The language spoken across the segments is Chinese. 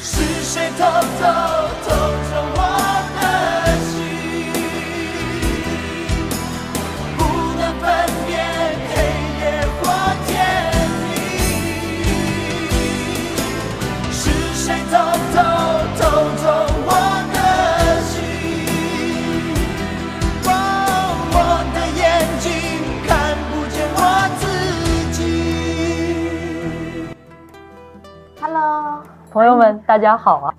是谁偷偷朋友们，大家好啊！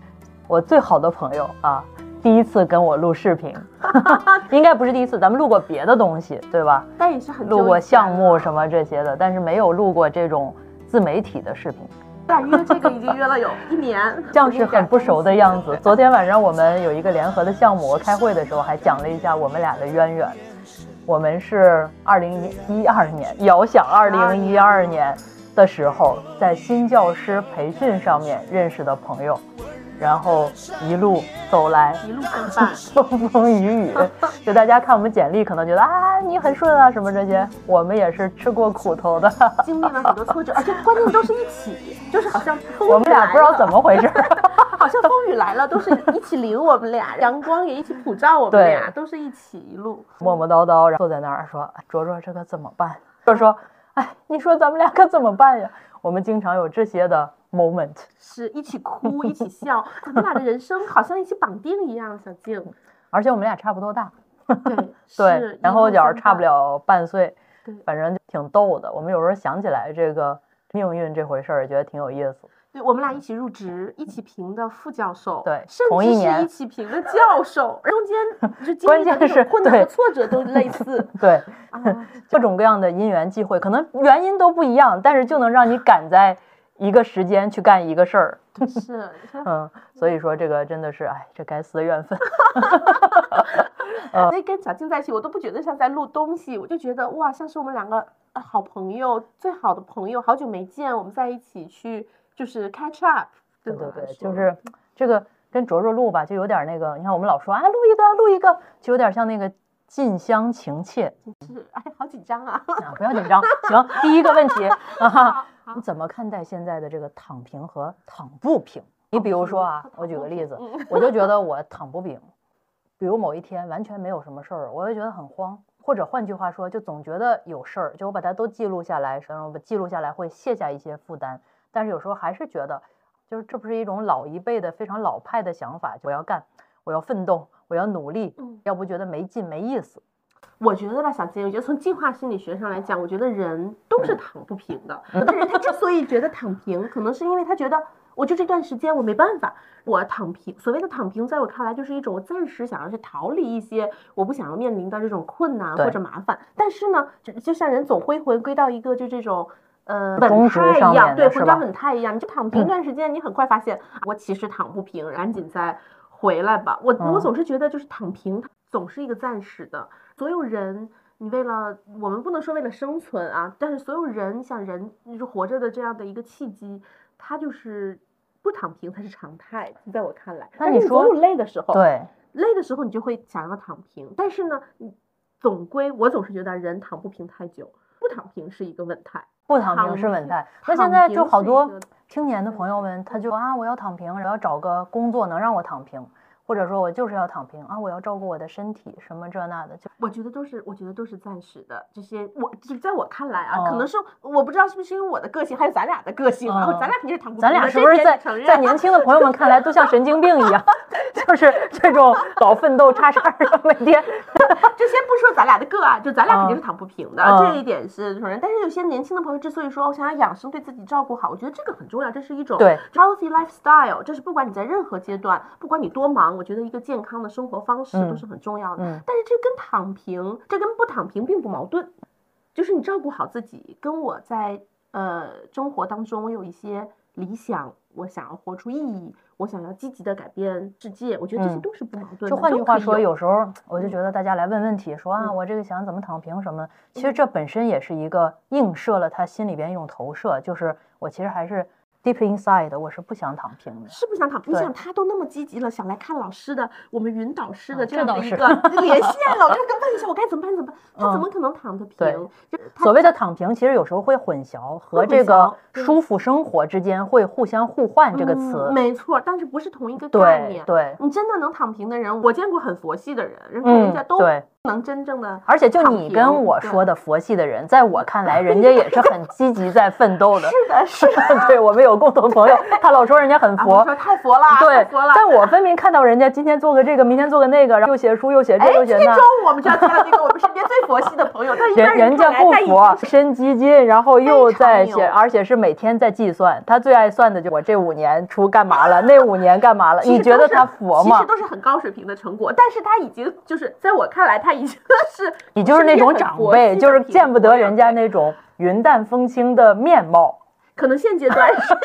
我最好的朋友啊，第一次跟我录视频，应该不是第一次，咱们录过别的东西，对吧？但也是很久录过项目什么这些的，但是没有录过这种自媒体的视频，约这个已经约了有一年，像是很不熟的样子。昨天晚上我们有一个联合的项目，我开会的时候还讲了一下我们俩的渊源。我们是二零一二年，遥想二零一二年的时候，在新教师培训上面认识的朋友，然后一路走来，一路相伴。风风雨雨，就大家看我们简历，可能觉得啊你很顺啊什么这些，我们也是吃过苦头的。经历了很多挫折，而且关键都是一起，就是好像风雨我们俩不知道怎么，回事儿，好像风雨来了都是一起淋我们俩，阳光也一起普照我们俩，都是一起一路。磨磨叨叨，然后坐在那儿说：“哎卓卓，这可怎么办？”就说：“哎，你说咱们俩可怎么办呀？”我们经常有这些的 moment，是一起哭，一起笑，咱们俩的人生好像一起绑定一样，小静。而且我们俩差不多大，对对是，然后一路相角差不。了半岁对，反正就挺逗的。我们有时候想起来这个命运这回事儿，也觉得挺有意思。对，我们俩一起入职，一起评的副教授，对甚至是一起评的教授，中间 就经关键是种困难和挫折都类似 对，啊。各种各样的因缘际会，可能原因都不一样，但是就能让你赶在一个时间去干一个事儿。是，嗯，所以说这个真的是，哎，这该死的缘分。那跟小静在一起，我都不觉得像在录东西，我就觉得哇，像是我们两个呃好朋友，最好的朋友，好久没见，我们在一起去就是 catch up。对对对，就是这个跟卓卓录吧，就有点那个，你看我们老说啊，录一个录一个，就有点像那个近乡情怯是哎，好紧张啊！啊，不要紧张。行，第一个问题 啊，你怎么看待现在的这个躺平和躺不平？你比如说啊，我举个例子，我就觉得我躺不平，比如某一天完全没有什么事儿，我就觉得很慌，或者换句话说，就总觉得有事儿，就我把它都记录下来，然后把记录下来会卸下一些负担，但是有时候还是觉得，就是这不是一种老一辈的非常老派的想法，我要干，我要奋斗，我要努力嗯，要不觉得没劲没意思。我觉得吧，小金，我觉得从进化心理学上来讲，我觉得人都是躺不平的。有的人他之所以觉得躺平，可能是因为他觉得我就这段时间我没办法，我躺平。所谓的躺平，在我看来就是一种我暂时想要去逃离一些我不想要面临的这种困难或者麻烦。但是呢，就就像人总会回归到一个就这种。呃，宗稳态一样，对，回到稳态一样，你就躺平一段时间，你很快发现我其实躺不平，赶紧再回来吧。我我嗯总是觉得就是躺平，总是一个暂时的。所有人，你为了我们不能说为了生存啊，但是所有人，你想人就是活着的这样的一个契机，它就是不躺平才是常态，在我看来。那你说但是总有累的时候，对，累的时候你就会想要躺平，但是呢，你总归我总是觉得人躺不平太久，不躺平是一个稳态。不躺平是稳态。那现在就好多青年的朋友们，他就啊，我要躺平，我要找个工作能让我躺平，或者说我就是要躺平啊，我要照顾我的身体，什么这那的，就我觉得都是，我觉得都是暂时的。这些我就在我看来啊，可哦能是我不知道是不是因为我的个性，还有咱俩的个性啊，嗯咱俩肯定是躺不平。咱俩是不是在在年轻的朋友们看来都像神经病一样 就是这种老奋斗叉叉的，每天 就先不说咱俩的个案，就咱俩肯定是躺不平的，嗯这一点是承认。但是有些年轻的朋友之所以说我想要养生，对自己照顾好，我觉得这个很重要，这是一种对 healthy lifestyle，这是不管你在任何阶段，不管你多忙，我觉得一个健康的生活方式嗯都是很重要的。嗯。但是这跟躺平，这跟不躺平并不矛盾，就是你照顾好自己，跟我在呃生活当中我有一些理想，我想要活出意义，我想要积极的改变世界，我觉得这些嗯都是不矛盾的。就换句话说，有有时候。我就觉得大家来问问题，说啊，我这个想怎么躺平什么的，其实这本身也是一个映射了他心里边一种投射，就是我其实还是 deep inside 我是不想躺平的。是不想躺平。你想他都那么积极了，想来看老师的，我们云导师的啊这样的一个 连线了，我就跟问一下我该怎么办怎么办？他怎么可能躺得平？所谓的躺平，其实有时候会混淆和这个舒服生活之间会互相互换这个词嗯。没错，但是不是同一个概念。对对，你真的能躺平的人，我见过很佛系的人，人家都对能真正的。而且就你跟我说的佛系的人，在我看来，人家也是很积极在奋斗的。是的，是的。对我们有共同朋友，他老说人家很佛。说太佛了，对太佛了。，但我分明看到人家今天做个这个，明天做个那个，然后又写书又写这哎，又写那今天中。午我们就要见到这个我们身边最佛系的朋友，他人人家不佛，经是申基金，然后又在写，而且是每天在计算。他最爱算的就我这五年出干嘛了，那五年干嘛了？你觉得他佛吗其实？都是很高水平的成果，但是他已经就是在我看来，他已经是 你就是那种长辈，就是见不得人家那。种云淡风轻的面貌。可能现阶段是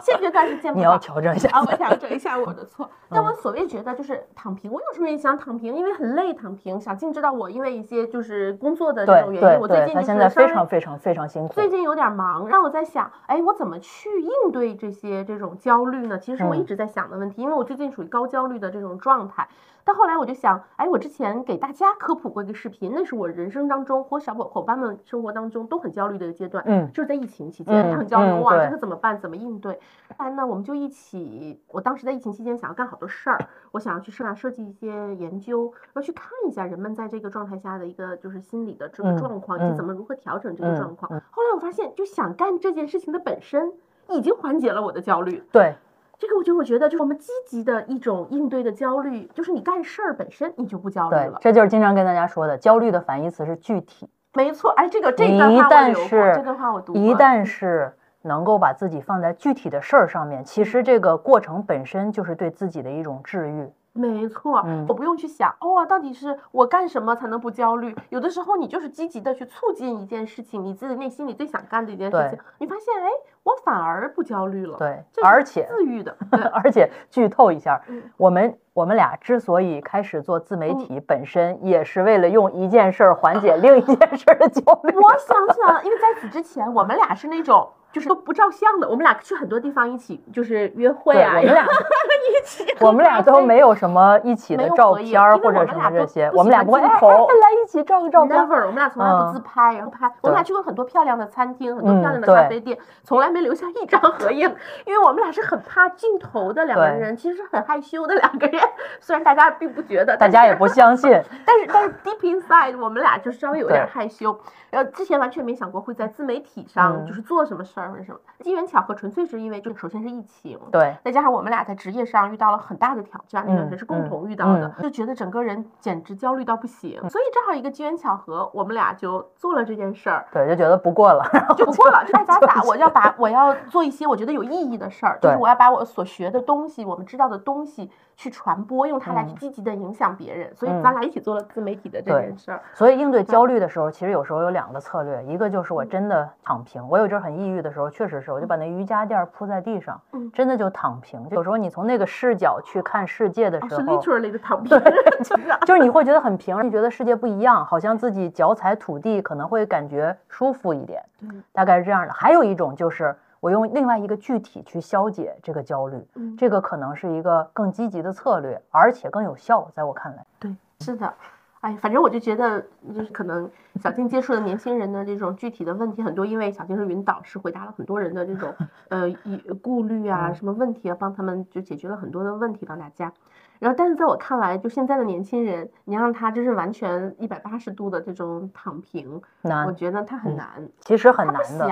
现现阶段是见不你要调整一下。啊，我调整一下我的错。但嗯我所谓觉得就是躺平，我有时候也想躺平，因为很累躺平。小静知道我因为一些就是工作的这种原因，我最近就是现在非常非常非常辛苦。最近有点忙，让我在想，哎，我怎么去应对这些这种焦虑呢？其实是我一嗯直在想的问题，因为我最近属于高焦虑的这种状态。但后来我就想，哎，我之前给大家科普过一个视频，那是我人生当中或小伙伙伴们生活当中都很焦虑的一个阶段，嗯就是在疫情期间嗯很焦虑，哇，这个怎么办？怎么应对？后来呢，我们就一起，我当时在疫情期间想要干好多事儿，我想要去设设计一些研究，要去看一下人们在这个状态下的一个就是心理的这个嗯状况，以及嗯怎么如何调整这个嗯状况。嗯后来我发现，就想干这件事情的本身已经缓解了我的焦虑。对，这个我就我觉得，就是我们积极的一种应对的焦虑，就是你干事儿本身你就不焦虑对了，。这就是经常跟大家说的，焦虑的反义词是具体。没错，哎，这个这一段话我这段话我读过。一旦是能够把自己放在具体的事儿上面，其实这个过程本身就是对自己的一种治愈。没错，嗯我不用去想哦，到底是我干什么才能不焦虑？有的时候你就是积极的去促进一件事情，你自己内心里最想干的一件事情，你发现哎，我反而不焦虑了。对而且自愈的，对而且剧透一下嗯，我们我们俩之所以开始做自媒体，本身也是为了用一件事儿缓解另一件事儿的焦虑。我想起来了，因为在此之前，我们俩是那种就是都不照相的，我们俩去很多地方一起就是约会，啊，我们俩一起我们俩都没有什么一起的照片儿或者什么这些，我们俩不会哎镜头哎来一起照个照片我们俩从来不嗯自拍，然后拍。我们俩去过很多漂亮的餐厅，很多嗯漂亮的咖啡店，从来没留下一张合影，因为我们俩是很怕镜头的两个人，其实是很害羞的两个人。虽然大家并不觉得，大家也不相信，但是但是 deep inside 我们俩就稍微有点害羞，然后之前完全没想过会在自媒体上嗯就是做什么事儿或者什么，机缘巧合，纯粹是因为就首先是疫情，对，再加上我们俩在职业上遇到了很大的挑战，那段时间是共嗯同遇到的，嗯就觉得整个人简直焦虑到不行，所以正好一个机缘巧合，我们俩就做了这件事儿。对，就觉得不过了，就不过了，就爱咋咋，我要把我要做一些我觉得有意义的事儿，就是我要把我所学的东西，我们知道的东西去传播，用它来去嗯积极的影响别人。所以嗯咱俩一起做了自媒体的这件事儿。所以应对焦虑的时候，其实有时候有两个策略，一个就是我真的躺平。我有阵儿很抑郁的时候，确实是，我就把那瑜伽垫儿铺在地上，嗯真的就躺平。就有时候你从那个视角去看世界的哦是时候，literally 的躺 平，就是啊就是你会觉得很平，你觉得世界不一样，好像自己脚踩土地，可能会感觉舒服一点，对大概是这样的。还有一种就是我用另外一个具体去消解这个焦虑，嗯这个可能是一个更积极的策略，而且更有效，在我看来。对，是的。哎，反正我就觉得，就是可能小静接触的年轻人的这种具体的问题很多，因为小静是云导师，回答了很多人的这种呃疑顾虑啊、嗯什么问题啊，帮他们就解决了很多的问题，帮大家。然后，但是在我看来，就现在的年轻人，你让他就是完全一百八十度的这种躺平，我，觉得他很嗯难，其实很难的，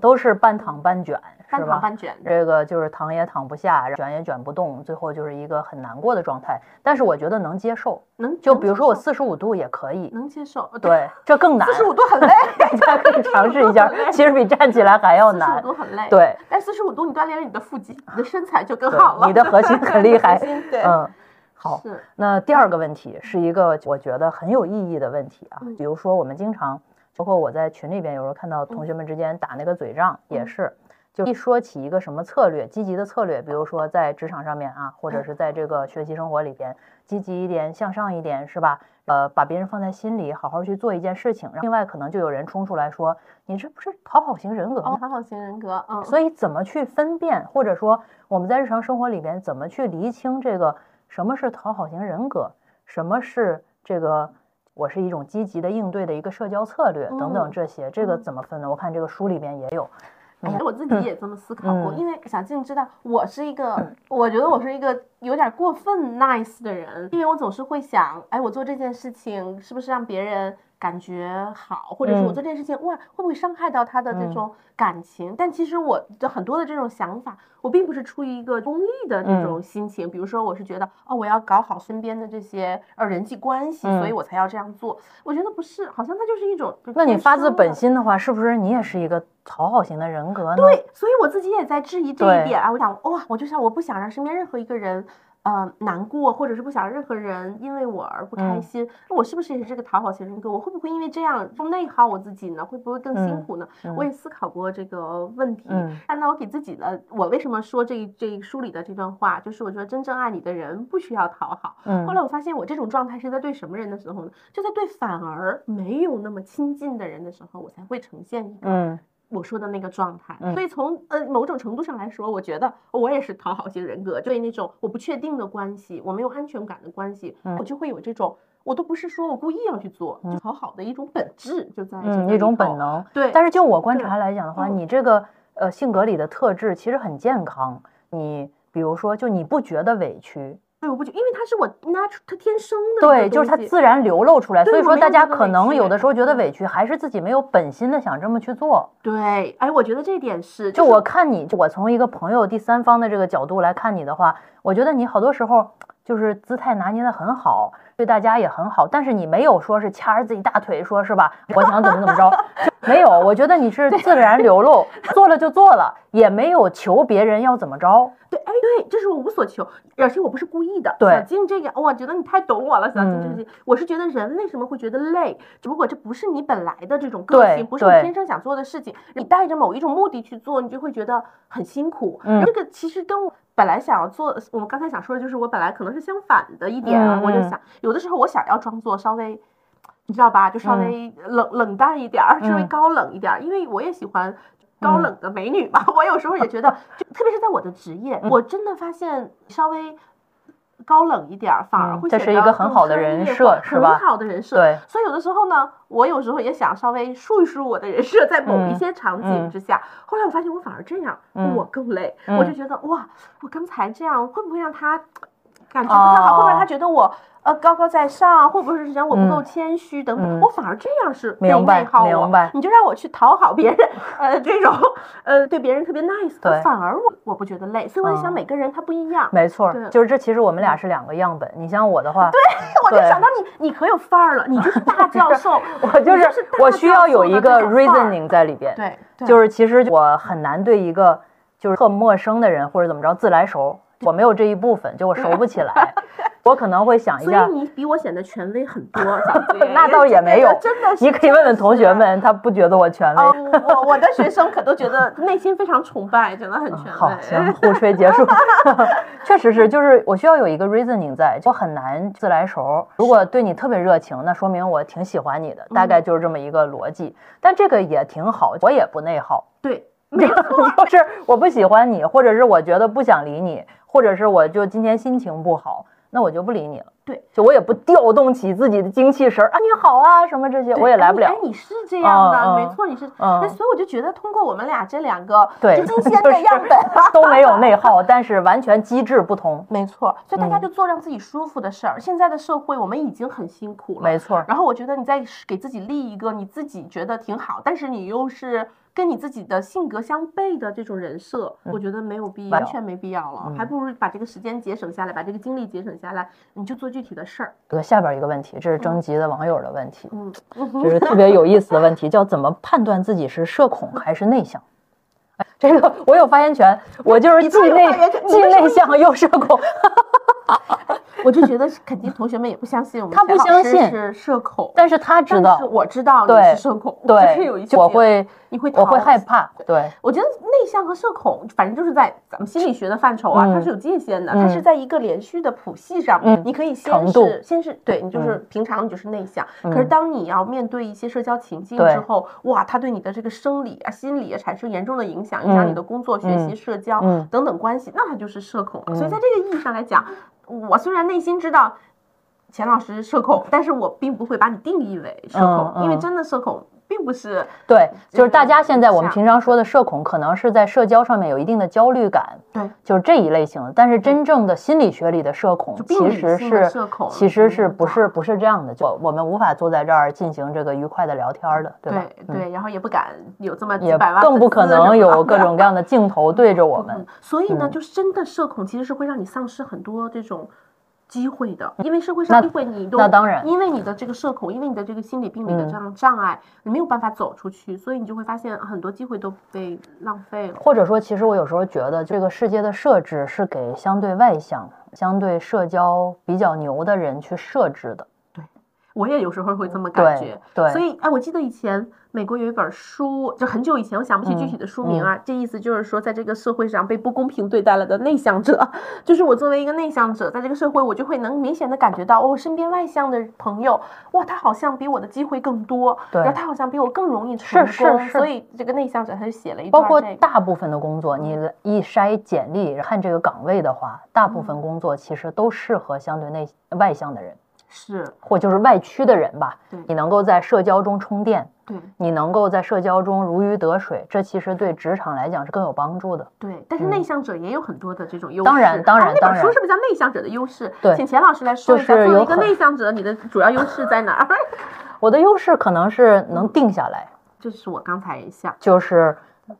都是半躺半卷，半是吧？躺半卷。这个就是躺也躺不下，卷也卷不动，最后就是一个很难过的状态。但是我觉得能接受，能就比如说我四四十五度也可以，能接受，呃对，这更难四。十五度很累，大家可以尝试一下，其实比站起来还要难四十五。度很累，。对，但四十五度你锻炼了你的腹肌，你的身材就更好了，你的核心很厉害 核心。对，嗯，好。那第二个问题是一个我觉得很有意义的问题啊嗯，比如说我们经常，包括我在群里边有时候看到同学们之间打那个嘴仗，也嗯是，就一说起一个什么策略，积极的策略，比如说在职场上面啊，或者是在这个学习生活里边，积极一点，向上一点，是吧？呃，把别人放在心里，好好去做一件事情。另外，可能就有人冲出来说，你这不是讨好型人格吗？讨好型人格，嗯，所以怎么去分辨，或者说我们在日常生活里边怎么去厘清这个什么是讨好型人格，什么是这个我是一种积极的应对的一个社交策略等等这些，这个怎么分呢？我看这个书里边也有。哎呀，我自己也 这么思考过，嗯因为小静知道我是一个，我觉得我是一个有点过分 nice 的人，因为我总是会想，哎，我做这件事情是不是让别人感觉好，或者是我嗯做这件事情，哇，会不会伤害到他的这种感情？但其实我的很多的这种想法，我并不是出于一个功利的这嗯种心情，比如说我是觉得，哦，我要搞好身边的这些呃人际关系，所以嗯我才要这样做。我觉得不是，好像它就是一种，那你发自本心的话，是不是你也是一个讨好型的人格呢？对，所以我自己也在质疑这一点啊。我想，哇，我就想，我不想让身边任何一个人，呃，难过，或者是不想让任何人因为我而不开嗯心。那我是不是也是这个讨好型人格？我会不会因为这样就内耗我自己呢？会不会更辛嗯苦呢？嗯我也思考过这个问题。嗯看到我给自己的，我为什么说这一这一书里的这段话，就是我觉得真正爱你的人不需要讨好。嗯后来我发现，我这种状态是在对什么人的时候呢？就在对反而没有那么亲近的人的时候，我才会呈现一个嗯我说的那个状态。嗯所以从呃某种程度上来说，我觉得我也是讨好型人格，对那种我不确定的关系，我没有安全感的关系，嗯我就会有这种。我都不是说我故意要去做，就讨好的一种本质就在这嗯，个一种。本能。对，但是就我观察来讲的话，嗯你这个呃性格里的特质其实很健康。你比如说，就你不觉得委屈，对我不觉，因为它是我 natural，它天生的对，就是它自然流露出来。所以说，大家可能有的时候觉得嗯委屈，还是自己没有本心的想这么去做。对，哎，我觉得这点是，就是我看你，就我从一个朋友第三方的这个角度来看你的话，我觉得你好多时候就是姿态拿捏的很好，对大家也很好，但是你没有说是掐着自己大腿说是吧？我想怎么怎么着，没有。我觉得你是自然流露，做了就做了，也没有求别人要怎么着。对，哎，对，这是我无所求，而且我不是故意的。对小静这个，我觉得你太懂我了，小静这嗯，我是觉得人为什么会觉得累？如果这不是你本来的这种个性，不是你天生想做的事情，你带着某一种目的去做，你就会觉得很辛苦。嗯这个其实跟我本来想要做，我们刚才想说的就是我本来可能是相反的一点啊，我就想有的时候我想要装作稍微。你知道吧？就稍嗯微冷、冷淡一点儿，稍微嗯高冷一点儿，因为我也喜欢高嗯冷的美女嘛。我有时候也觉得，就特别是在我的职业，嗯我真的发现稍微高冷一点儿，反而会显得是一个很更好的人设是吧很好的人设。对，所以有的时候呢，我有时候也想稍微树一树我的人设，在某一嗯些场景嗯之下。后来我发现我反而这样，嗯我更累，嗯我就觉得哇，我刚才这样会不会让他感觉不太好？会不会让他哦觉得我？呃，高高在上，会不会是讲我不够嗯谦虚等等？嗯我反而这样是被明白内耗我明白你就让我去讨好别人，呃，这种呃对别人特别 nice，对反而我我不觉得累。所以我在想嗯每个人他不一样。没错对，就是这其实我们俩是两个样本。你像我的话，对 我就想到你，你可有范儿了，你就是大教 授，我就是我需要有一个 reasoning 在里边。对，对就是其实我很难对一个就是特陌生的人或者怎么着自来熟，我没有这一部分，就我熟不起来。我可能会想一下，所以你比我显得权威很多，那倒也没有，真的是。你可以问问同学们，他不觉得我权威。哦，我我的学生可都觉得内心非常崇拜，真的很权威。好，行，互吹结束。确实是，就是我需要有一个 reasoning 在，就很难自来熟。如果对你特别热情，那说明我挺喜欢你的，大概就是这么一个逻辑。但这个也挺好，我也不内耗。对，没错，就是我不喜欢你，或者是我觉得不想理你，或者是我就今天心情不好，那我就不理你了。对，就我也不调动起自己的精气神儿啊，你好啊，什么这些，我也来不了哎，。你是这样的，没错，你是。嗯那所以我就觉得，通过我们俩这两个对就 是的样本，都没有内耗，但是完全机制不同。没错，所以大家嗯就做让自己舒服的事儿。现在的社会，我们已经很辛苦了，没错，然后我觉得你再给自己立一个你自己觉得挺好，但是你又是跟你自己的性格相悖的这种人设，我觉得没有必要完全没必要了，嗯还不如把这个时间节省下来，把这个精力节省下来，你就做具体的事儿。得下边一个问题，这是征集的网友的问题，嗯，这是特别有意思的问题，叫怎么判断自己是社恐还是内向？哎，这个我有发言权，我就是既内既内向又社恐。我就觉得肯定同学们也不相信我们他不相信是社恐，但是他知道，我知道你是社恐，对这是有一些我会你会我会害怕，对，我觉得内向和社恐，反正就是在咱们心理学的范畴啊，嗯它是有界限的，嗯它是在一个连续的谱系上，嗯你可以先是先是对你就是平常你就是内向，嗯可是当你要面对一些社交情境之后，哇，它对你的这个生理啊、心理啊产生严重的影响，影响你的工作、学习、嗯社交嗯等等关系，那它就是社恐了。所以嗯在这个意义上来讲，我虽然内心知道。钱老师社恐，但是我并不会把你定义为社恐，因为真的社恐并不是 对，就是大家现在我们平常说的社恐，可能是在社交上面有一定的焦虑感，对就是这一类型的。但是真正的心理学里的社恐，其实是社恐其实是嗯不是不是这样的？就我们无法坐在这儿进行这个愉快的聊天儿的，对吧？嗯对对，然后也不敢有这么几也百万，更不可能有各种各样的镜头对着我 嗯们。所以呢，嗯就是真的社恐其实是会让你丧失很多这种机会的，因为社会上机会你都那当然。因为你的这个社恐，因为你的这个心理病理的嗯。这样障碍，你没有办法走出去，所以你就会发现很多机会都被浪费了。或者说，其实我有时候觉得，这个世界的设置是给相对外向、相对社交比较牛的人去设置的。对我也有时候会这么感觉，对。所以哎，我记得以前美国有一本书，就很久以前，我想不起具体的书名啊。这意思就是说，在这个社会上被不公平对待了的内向者，就是我作为一个内向者，在这个社会，我就会能明显的感觉到，哦我身边外向的朋友，哇，他好像比我的机会更多，对然后他好像比我更容易成是功，是。是所以这个内向者他就写了一包括段这个大部分的工作，你一筛简历看这个岗位的话，大部嗯。分工作其实都适合相对内外向的人，是。或就是外驱的人吧对。你能够在社交中充电，对你能够在社交中如鱼得水，这其实对职场来讲是更有帮助的。对，但是内向者也有很多的这种优势。嗯当然当然当然本书是不是叫《内向者的优势》？对请钱老师来说一下，就是作为一个内向者，你的主要优势在哪儿？我的优势可能是能定下来，就是我刚才想，就是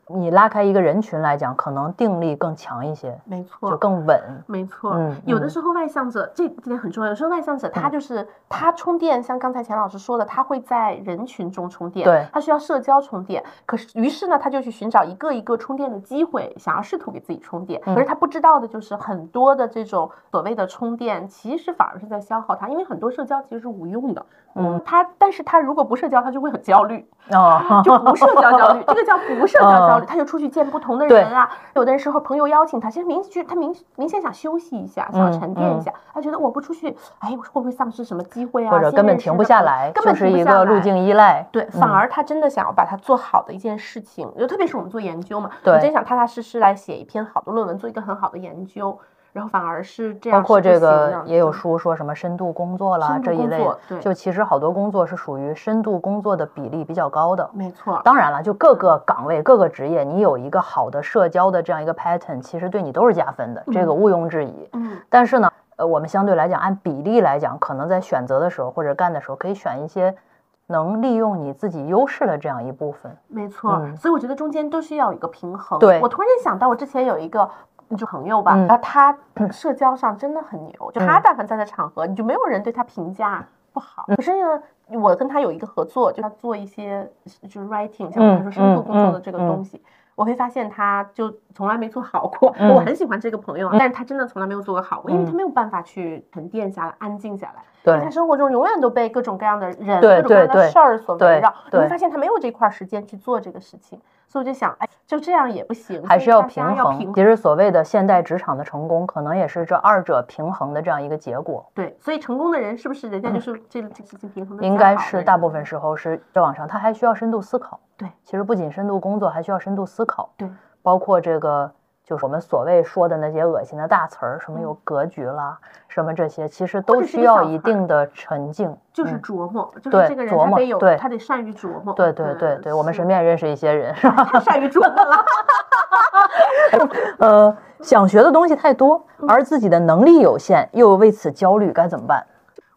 你拉开一个人群来讲，可能定力更强一些，没错。就更稳。没错，嗯嗯有的时候外向者这这点很重要。有时候外向者他就是、他充电，像刚才钱老师说的，他会在人群中充电，对他需要社交充电。可是于是呢，他就去寻找一个一个充电的机会，想要试图给自己充电。嗯可是他不知道的就是很多的这种所谓的充电，其实反而是在消耗他，因为很多社交其实是无用的。嗯，他但是他如果不社交，他就会很焦虑。哦，就不社交焦虑，这个叫不社交焦虑，嗯他就出去见不同的人啊。有的人时候朋友邀请他，其实明觉他明明显想休息一下，想嗯沉淀一下，他觉得我不出去，哎，会不会丧失什么机会啊？或者根本停不下来，根本是一个路径依赖。对，反嗯而他真的想要把它做好的一件事情，就特别是我们做研究嘛，对我真想踏踏实实来写一篇好的论文，做一个很好的研究，然后反而是这样包括这个也有嗯书说什么深度工作啦这一类就其实好多工作是属于深度工作的比例比较高的。没错，当然了，就各个岗位、各个职业，你有一个好的社交的这样一个 pattern，其实对你都是加分的，这个毋庸置疑。嗯，但是呢，呃，我们相对来讲，按比例来讲，可能在选择的时候或者干的时候，可以选一些能利用你自己优势的这样一部分。没错，嗯所以我觉得中间都需要有一个平衡。对我突然想到，我之前有一个就朋友吧，嗯。然后他社交上真的很牛，就他但凡在的场合，你就没有人对他评价不好。嗯。可是呢，我跟他有一个合作，就他做一些就是 writing，像我们说深度工作的这个东西。我会发现他就从来没做好过，嗯。我很喜欢这个朋友，但是他真的从来没有做过好过，因为嗯。他没有办法去沉淀下来、安静下来。对。他生活中永远都被各种各样的人、各种各样的事儿所围绕，你会发现他没有这块儿时间去做这个事情，所以我就想，哎，就这样也不行，还是要平衡。其实所谓的现代职场的成功，可能也是这二者平衡的这样一个结果。对，所以成功的人是不是人家就是这这个事情平衡的？嗯应该是大部分时候是在往上，他还需要深度思考。对，其实不仅深度工作，还需要深度思考。对，包括这个就是我们所谓说的那些恶心的大词儿，什么有嗯格局啦，什么这些，其实都需要一定的沉静。就是嗯琢磨，就是这个人他得有，对他得善于琢磨。对对对对，我们身边也认识一些人，是吧？太善于琢磨了。呃，想学的东西太多，而自己的能力有限，又为此焦虑，该怎么办？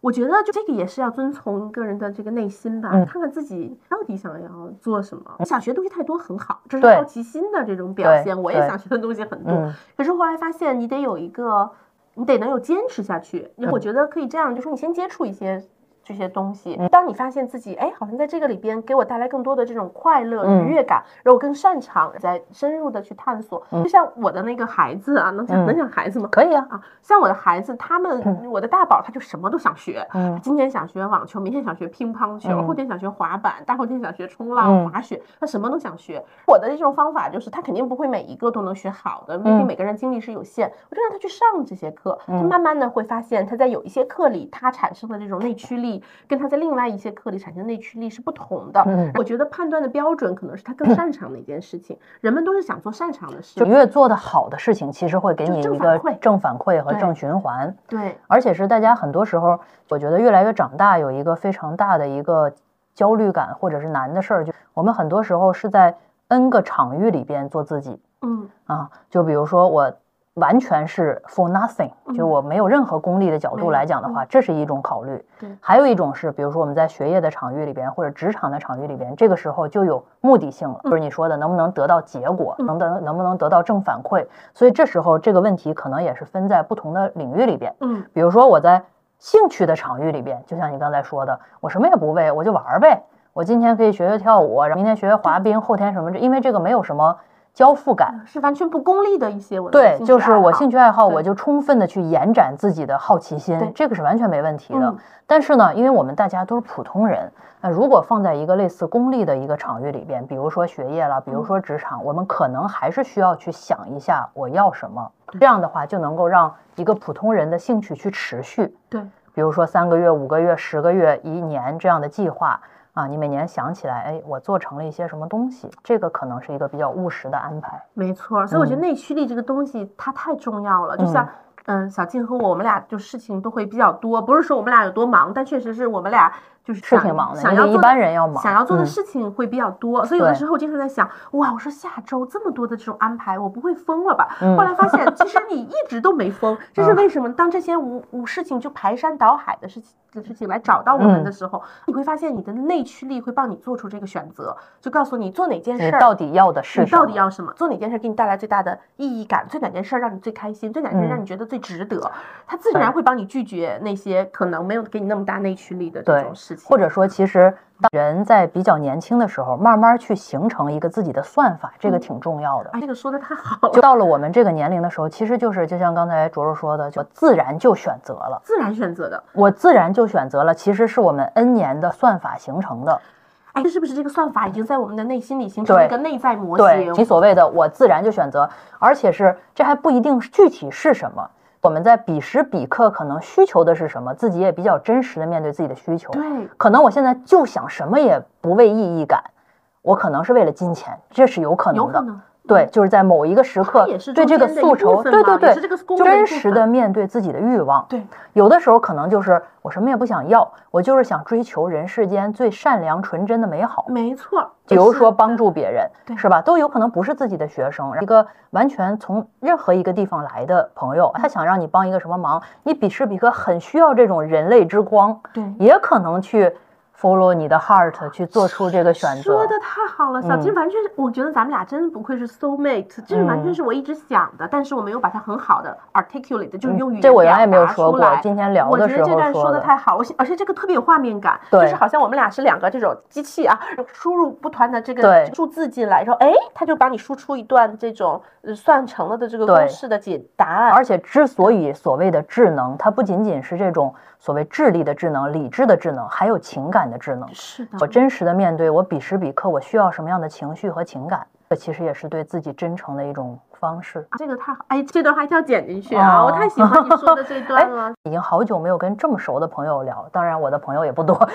我觉得就这个也是要遵从个人的这个内心吧，嗯看看自己到底想要做什么。想学东西太多很好，这是好奇心的这种表现。我也想学的东西很多，嗯可是后来发现你得有一个，你得能有坚持下去。嗯我觉得可以这样，就说你先接触一些。这些东西。当你发现自己哎，好像在这个里边给我带来更多的这种快乐、嗯愉悦感，然后更擅长在深入的去探索。就像我的那个孩子啊，能讲嗯能讲孩子吗？可以啊，啊，像我的孩子，他们，我的大宝他就什么都想学，嗯今天想学网球，明天想学乒乓球，嗯后天想学滑板，大后天想学冲浪、嗯滑雪，他什么都想学。我的这种方法就是，他肯定不会每一个都能学好的，毕竟嗯每个人精力是有限，我就让他去上这些课，他嗯慢慢的会发现，他在有一些课里他产生的这种内驱力，跟他在另外一些课里产生内驱力是不同的。嗯我觉得判断的标准可能是他更擅长的一件事情，人们都是想做擅长的事就，越做的好的事情，其实会给你一个正反馈正反馈和正循环。对，而且是大家很多时候，我觉得越来越长大，有一个非常大的一个焦虑感，或者是难的事儿，就我们很多时候是在 N 个场域里边做自己嗯啊。就比如说我完全是 for nothing，就是我没有任何功利的角度来讲的话，这是一种考虑。对还有一种是，比如说我们在学业的场域里边，或者职场的场域里边，这个时候就有目的性了，就是你说的能不能得到结果，能得能不能得到正反馈。所以这时候这个问题可能也是分在不同的领域里边。嗯比如说我在兴趣的场域里边，就像你刚才说的，我什么也不为，我就玩儿呗。我今天可以学学跳舞，然后明天学学滑冰，后天什么这，因为这个没有什么交付感。是完全不功利的一些我的对，就是我兴趣爱好，我就充分的去延展自己的好奇对心，这个是完全没问题的嗯。但是呢，因为我们大家都是普通人，那如果放在一个类似功利的一个场域里边，比如说学业了，比如说职场，我们可能还是需要去想一下我要什么，这样的话就能够让一个普通人的兴趣去持续。对比如说三个月、五个月、十个月、一年这样的计划啊，你每年想起来，哎，我做成了一些什么东西，这个可能是一个比较务实的安排。没错，所以我觉得嗯内驱力这个东西它太重要了。就像嗯，小静和我，我们俩就事情都会比较多，不是说我们俩有多忙，但确实是我们俩就是是想挺忙的一想要一般人要忙想要做的嗯事情会比较多，所以有的时候经常在想，哇，我说下周这么多的这种安排，我不会疯了吧？嗯后来发现，其实你一直都没疯，这是为什么？当这些无无事情就排山倒海的事情的事情来找到我们嗯的时候，你会发现你的内驱力会帮你做出这个选择，就告诉你做哪件事儿到底要的是你什么？到底要什么？做哪件事给你带来最大的意义感？做哪件事让你最开心？做哪件事嗯让你觉得最值得？他自然会帮你拒绝那些可能没有给你那么大内驱力的这种事情。或者说，其实当人在比较年轻的时候，慢慢去形成一个自己的算法，这个嗯挺重要的。哎，这个说的太好了，就到了我们这个年龄的时候，其实就是就像刚才卓卓说的，就自然就选择了，自然选择的。我自然就选择了，其实是我们 N 年的算法形成的。哎，是不是这个算法已经在我们的内心里形成了一个内在模对，型？你所谓的我自然就选择，而且是这还不一定具体是什么。我们在彼时彼刻可能需求的是什么，自己也比较真实的面对自己的需求。对，可能我现在就想什么也不为意义感，我可能是为了金钱，这是有可能的。有可能。对，就是在某一个时刻对这个诉求，对对对真实的面对自己的欲望。对，有的时候可能就是我什么也不想要，我就是想追求人世间最善良纯真的美好。没错。比如说帮助别人，对是吧？都有可能不是自己的学生，一个完全从任何一个地方来的朋友，他想让你帮一个什么忙，你彼时彼刻很需要这种人类之光，对也可能去 follow 你的 heart 去做出这个选择说。的太好了，小金嗯完全是，我觉得咱们俩真不愧是 soul mate，这是完全嗯是我一直想的，但是我没有把它很好的 articulate，就是嗯用语言这我原来也没有表达说过出来今天聊我的时候我觉得这段说的太好，我而且这个特别有画面感，就是好像我们俩是两个这种机器啊，输入不同的这个数字进来，然后哎，它就把你输出一段这种呃算成了的这个对公式的解答案，而且之所以所谓的智能，它不仅仅是这种所谓智力的智能、理智的智能，还有情感的智能。是的我，真实的面对我彼时彼刻我需要什么样的情绪和情感，这其实也是对自己真诚的一种方式。这个太好，哎，这段话一定要剪进去啊，哦我太喜欢你说的这 段了。已经好久没有跟这么熟的朋友聊，当然我的朋友也不多。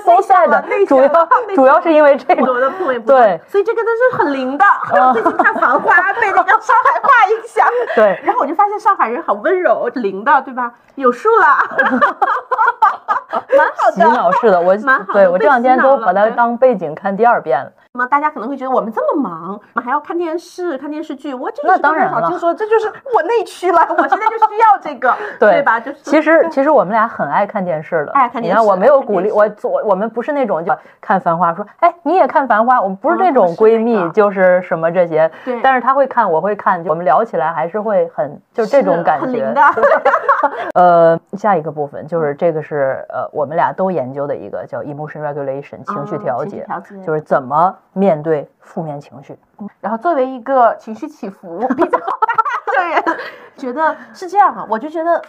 so sad，内主要主要是因为这我个。的朋友不对所以这个都是很灵的。最近看《繁花》，被那个上海话影响，对然后我就发现上海人好温柔，灵的，对吧？有数了，蛮好洗的。脑式的，我蛮好的对我这两天都把它当背景看第二遍了。那么大家可能会觉得我们这么忙，我们还要看电视、看电视剧，我这那就是当然了刚才小金说，这就是我内驱了，我现在就需要这个，对吧？就是其实其实我们俩很爱看电视的，爱看电视你看我没有鼓励我我我们不是那种就看《繁花》说，哎你也看《繁花》，我们不是嗯那种闺蜜，个就是什么这些。对但是她会看，我会看，就我们聊起来还是会很就这种感觉是很灵的。呃，下一个部分就是这个是呃我们俩都研究的一个叫 emotion regulation 情绪哦调节，情绪调节就是怎么面对负面情绪。然后作为一个情绪起伏 比较大的人，觉得是这样啊，我就觉得。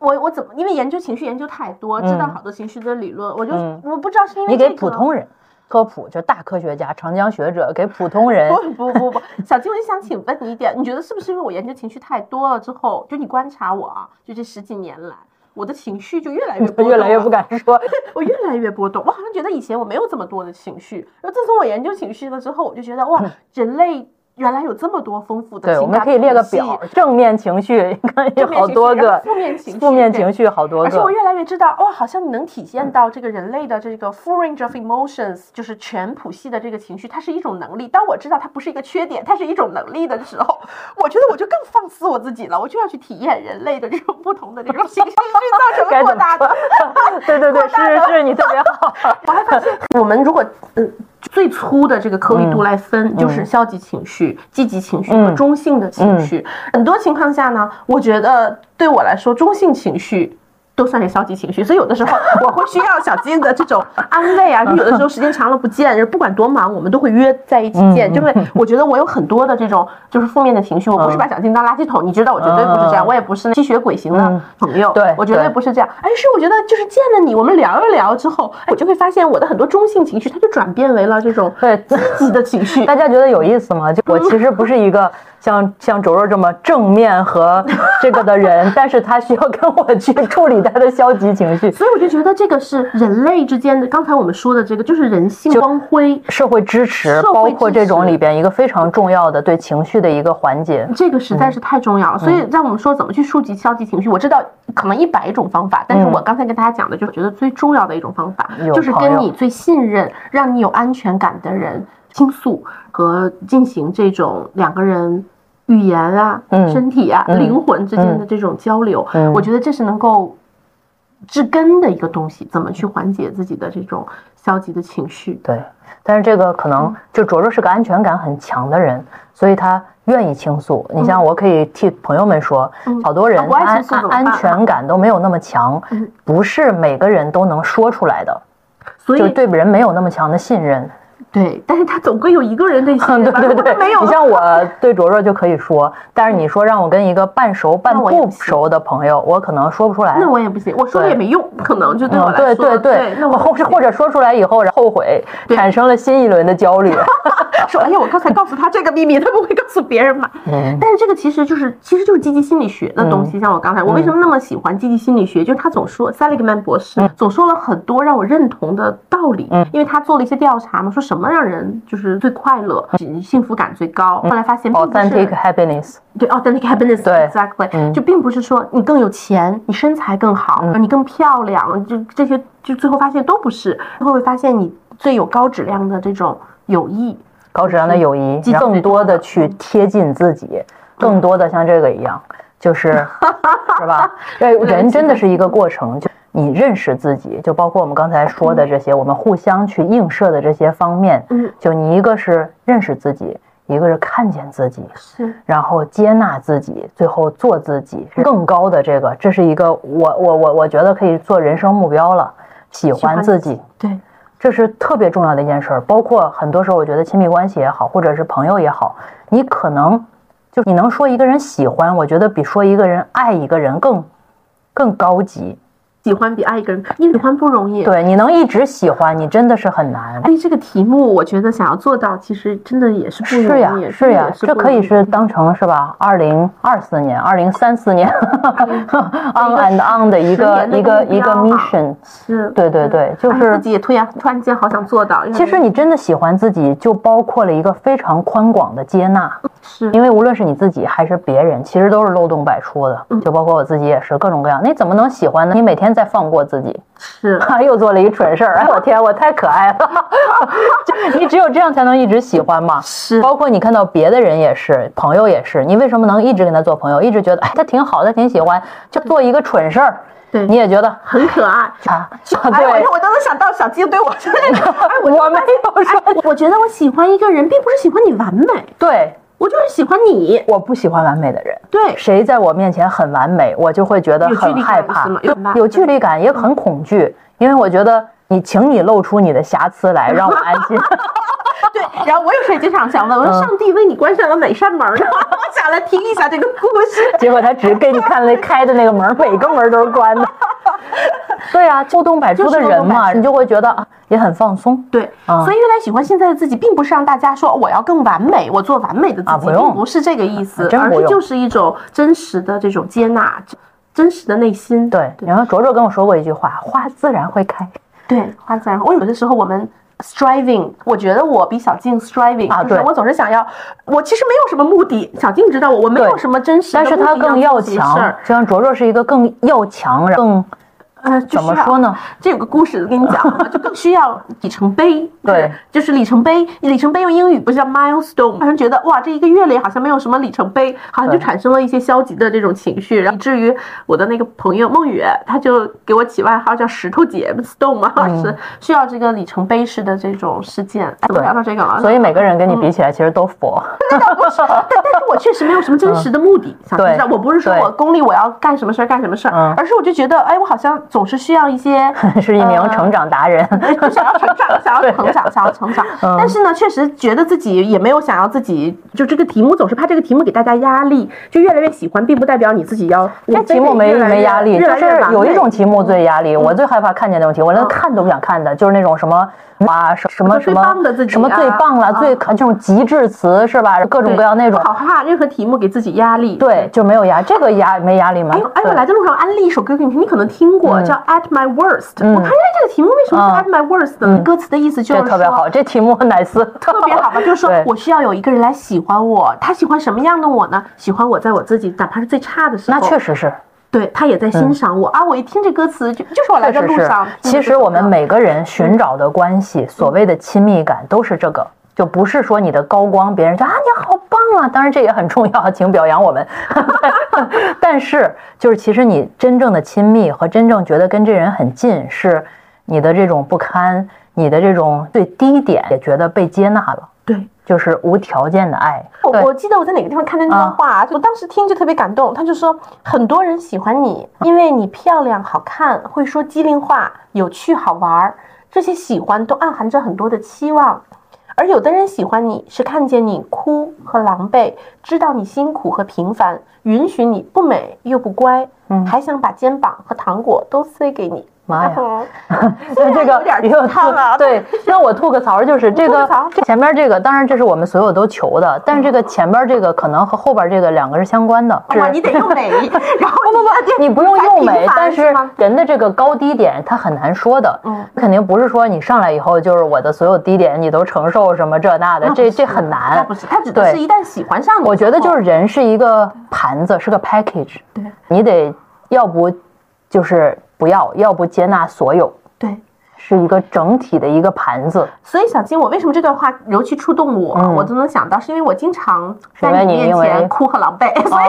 我我怎么？因为研究情绪研究太多，知道嗯好多情绪的理论，我就、嗯我不知道是因为你给普通人科普，就大科学家、长江学者给普通人，不不不不，小金，我就想请问你一点，你觉得是不是因为我研究情绪太多了之后，就你观察我啊，就这十几年来，我的情绪就越来越 波动越来越不敢说。我越来越波动，我好像觉得以前我没有这么多的情绪，然后自从我研究情绪了之后，我就觉得哇，人类原来有这么多丰富的对，我情感们可以列个表，正面情绪 你看有好多个，负面情绪负面情绪好多个。而且我越来越知道，哇，好像你能体现到这个人类的这个 full range of emotions，就是全谱系的这个情绪，它是一种能力。当我知道它不是一个缺点，它是一种能力的时候，我觉得我就更放肆我自己了，我就要去体验人类的这种不同的这种情绪，去造成扩大的。对对对，是是是，你特别好。我还发现，我们如果嗯最粗的这个颗粒度来分，就是嗯消极情绪、积极情绪和嗯中性的情绪。很多情况下呢，我觉得对我来说，中性情绪。都算是消极情绪，所以有的时候 我会需要小金的这种安慰啊。就有的时候时间长了不见，不管多忙，我们都会约在一起见。嗯就会我觉得我有很多的这种就是负面的情绪，我不是把小金当垃圾桶，你知道我绝对不是这样，嗯我也不是吸血鬼型的嗯朋友，对我绝对对不是这样。哎，是我觉得就是见了你，我们聊一聊之后，哎我就会发现我的很多中性情绪，它就转变为了这种对积极的情绪。大家觉得有意思吗？就我其实不是一个像像卓卓这么正面和这个的人，但是他需要跟我去处理他的消极情绪。所以我就觉得这个是人类之间的，刚才我们说的这个就是人性光辉，社会支持，包括这种里边一个非常重要的对情绪的一个环节。这个实在是太重要了。所以让我们说怎么去触及消极情绪，我知道可能一百种方法，但是嗯我刚才跟大家讲的，就是觉得最重要的一种方法，有就是跟你最信任、让你有安全感的人倾诉和进行这种两个人。语言啊，嗯身体啊，嗯灵魂之间的这种交流，嗯我觉得这是能够治根的一个东西。怎么去缓解自己的这种消极的情绪？对，但是这个可嗯能就卓卓是个安全感很强的人，所以他愿意倾诉。你像我可以替朋友们说，嗯好多人安全感都没有那么强嗯，不是每个人都能说出来的，所以就是对人没有那么强的信任。对，但是他总归有一个人得信任吧？对对对，没有你像我对卓卓就可以说，但是你说让我跟一个半熟半不熟的朋友，我可能说不出来。那我也不行，我说了也没用，可能就对我嗯，来对说，对对，那我或者或者说出来以后然后后悔，产生了新一轮的焦虑。说，哎呀，我刚才告诉他这个秘密，他不会告诉别人吧？嗯但是这个其实就是，其实就是积极心理学的东西。像我刚才，我为什么那么喜欢积极心理学？就是他总说，Seligman 博士总说了很多让我认同的道理。嗯因为他做了一些调查嘛，说什么让人就是最快乐、幸福感最高。后来发现并不是 Authentic happiness，对，authentic happiness，对。exactly，、嗯。就并不是说你更有钱，你身材更好，你更漂亮，就这些，就最后发现都不是，最后会发现你最有高质量的这种友谊。高质量的友谊，更多的去贴近自己，更多的像这个一样，就是 是吧？对，人真的是一个过程，就你认识自己，就包括我们刚才说的这些，我们互相去映射的这些方面，嗯，就你一个是认识自己，一个是看见自己，是，然后接纳自己，最后做自己，更高的这个，这是一个我我我我觉得可以做人生目标了，喜欢自己。对，这是特别重要的一件事儿，包括很多时候，我觉得亲密关系也好，或者是朋友也好，你可能就你能说一个人喜欢，我觉得比说一个人爱一个人更更高级。喜欢比爱一个人，你喜欢不容易。对，你能一直喜欢，你真的是很难。所以这个题目，我觉得想要做到，其实真的也是不容易。是呀，真是呀这可以是当成是吧？二零二四年、二零三四年 on and on 的一个的一个一个 mission。是，对对对，就哎是自己也突然突然间好想做到。其实你真的喜欢自己，就包括了一个非常宽广的接纳。是因为无论是你自己还是别人，其实都是漏洞百出的，嗯就包括我自己也是各种各样。你怎么能喜欢呢？你每天在放过自己，是，又做了一蠢事儿。哎，我天，我太可爱了！你只有这样才能一直喜欢嘛。是包括你看到别的人也是，朋友也是，你为什么能一直跟他做朋友？一直觉得哎，他挺好的，挺喜欢，就做一个蠢事儿，对你也觉得很可爱。啊，哎，对我，我都能想到小鸡对我说那个，哎，我我没有说哎，我觉得我喜欢一个人，并不是喜欢你完美，对。我就是喜欢你。我不喜欢完美的人。对，谁在我面前很完美，我就会觉得有距离很害怕感是吗，对有距离感，也很恐惧，因为我觉得你，请你露出你的瑕疵来，让我安心。对，然后我有时候也经常想问，我说嗯上帝为你关上了哪扇门呢？我 想来听一下这个故事。结果他只给你看了开的那个门，每个门都是关的。对啊，秋冬百出的人嘛，你就会觉得啊，也很放松。对，啊所以越来喜欢现在的自己，并不是让大家说我要更完美，我做完美的自己，啊不并不是这个意思，真而是就是一种真实的这种接纳，真实的内心。对，然后卓卓跟我说过一句话：花自然会开。对，花自然。我有的时候我们 striving，我觉得我比小静 striving，、啊对就是我总是想要，我其实没有什么目的。小静知道我，我没有什么真实的但是他更要强儿，就像卓卓是一个更要强，更呃，就怎么说呢？这有个故事跟你讲啊，就更需要里程碑。对，就是里程碑。里程碑用英语不是叫 milestone，好像觉得哇，这一个月里好像没有什么里程碑，好像就产生了一些消极的这种情绪，然后以至于我的那个朋友孟雨，他就给我起外号叫石头姐 stone 嘛，嗯是需要这个里程碑式的这种事件。哎，聊到这个了，所以每个人跟你比起来，其实都佛。但但是我确实没有什么真实的目的，想知道。对我不是说我功利我要干什么事儿干什么事儿嗯，而是我就觉得，哎，我好像总是需要一些 是一名呃成长达人。就想要成长，想要成长，想要成长。嗯但是呢，确实觉得自己也没有想要自己，就这个题目总是怕这个题目给大家压力，就越来越喜欢，并不代表你自己要。这题目没没压力，就是有一种题目最压嗯力。我最害怕看见那种题目，我连看都不想看的，就是那种什么啊什什么什最棒的自己什么最棒了，啊最这种极致词是吧？各种各样那种好，害怕任何题目给自己压力。对，就没有压，这个压没压力吗哎呦，？哎，我来的路上安利一首歌给你听，你可能听过，叫《At My Worst》。我看一下这个题目为什么 At My Worst 呢？歌词的意思就是说特别好，这题目奶丝特别好吧，就是说我需要有一个人来喜欢我，他喜欢什么样的我呢？喜欢我在我自己哪怕是最差的时候，那确实是，对他也在欣赏我、啊！我一听这歌词，就就是我来确实是在路上。。其实我们每个人寻找的关系，所谓的亲密感，都是这个。就不是说你的高光，别人说啊你好棒啊，当然这也很重要，请表扬我们。但是就是其实你真正的亲密和真正觉得跟这人很近，是你的这种不堪，你的这种最低点也觉得被接纳了，对。就是无条件的爱。我我记得我在哪个地方看的那段话，我当时听就特别感动。他就说，很多人喜欢你，因为你漂亮、好看，会说机灵话，有趣、好玩儿。这些喜欢都暗含着很多的期望。而有的人喜欢你是看见你哭和狼狈，知道你辛苦和平凡，允许你不美又不乖，还想把肩膀和糖果都塞给你。妈呀！那 这个也有点又汤啊，对，那我吐个槽，就是这个前面这个，当然这是我们所有都求的，但是这个前边这个可能和后边这个两个是相关的。哇，你得用美，然后不不不，你不用用美，但是？人的这个高低点它很难说的，嗯，肯定不是说你上来以后就是我的所有低点你都承受什么这那的，这这很难不。是，他指的对是一旦喜欢上你，我觉得就是人是一个盘子，是个 package，对你得要不就是不要，要不接纳所有，对。是一个整体的一个盘子。所以小金，我为什么这段话尤其触动我？嗯我都能想到，是因为我经常在你面前哭和狼狈，所以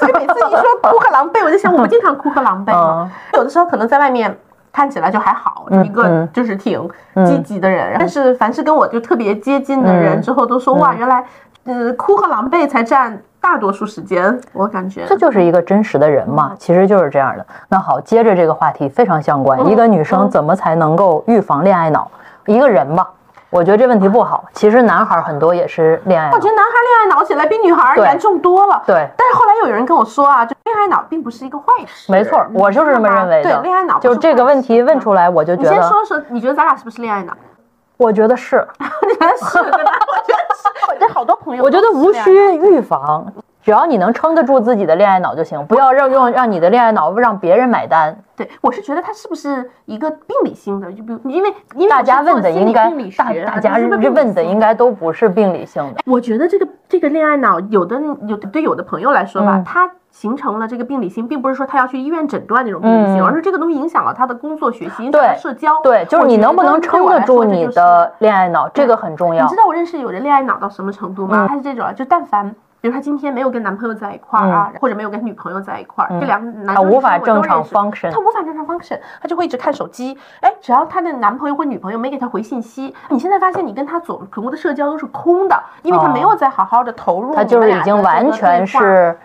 所以每次一说哭和狼狈，我就想我不经常哭和狼狈吗？有的时候可能在外面。看起来就还好，嗯一个嗯就是挺积极的人，但是凡是跟我就特别接近的人嗯之后，都说哇，原来，呃，哭和狼狈才占大多数时间，我感觉这就是一个真实的人嗯嘛，其实就是这样的。那好，接着这个话题非常相关，一个女生怎么才能够预防恋爱脑？一个人吧，我觉得这问题不好。其实男孩很多也是恋爱脑我觉，得男孩恋爱脑起来比女孩对严重多了。对，但是后来有人跟我说啊，就恋爱脑并不是一个坏事。没错，我就是这么认为的。对，恋爱脑就是这个问题问出来，我就觉得，你先说说，你觉得咱俩是不是恋爱脑？我觉得是，你觉得是？我觉得是。我这好多朋友，我觉得无需。预防，只要你能撑得住自己的恋爱脑就行，不要让用让你的恋爱脑让别人买单。对，我是觉得他是不是一个病理性的？就比如，因为因为大家问的应该大家问的应该都不是病理性的。我觉得这个这个恋爱脑，有的有的对有的朋友来说吧，嗯他形成了这个病理性，并不是说他要去医院诊断那种病理性，嗯而是这个东西影响了他的工作、学习，社交。对，就是你能不能撑得住你的恋爱脑，这个很重要你知。道我认识有人恋爱脑到什么程度吗？嗯他是这种啊，就但凡比如她今天没有跟男朋友在一块儿啊，或者没有跟女朋友在一块儿，这两个男她无法正常 function 他无法正常 function，他就会一直看手机。哎，只要她的男朋友或女朋友没给他回信息，你现在发现你跟她总总共的社交都是空的，因为他没有在好好的投入。他就是已经完全是。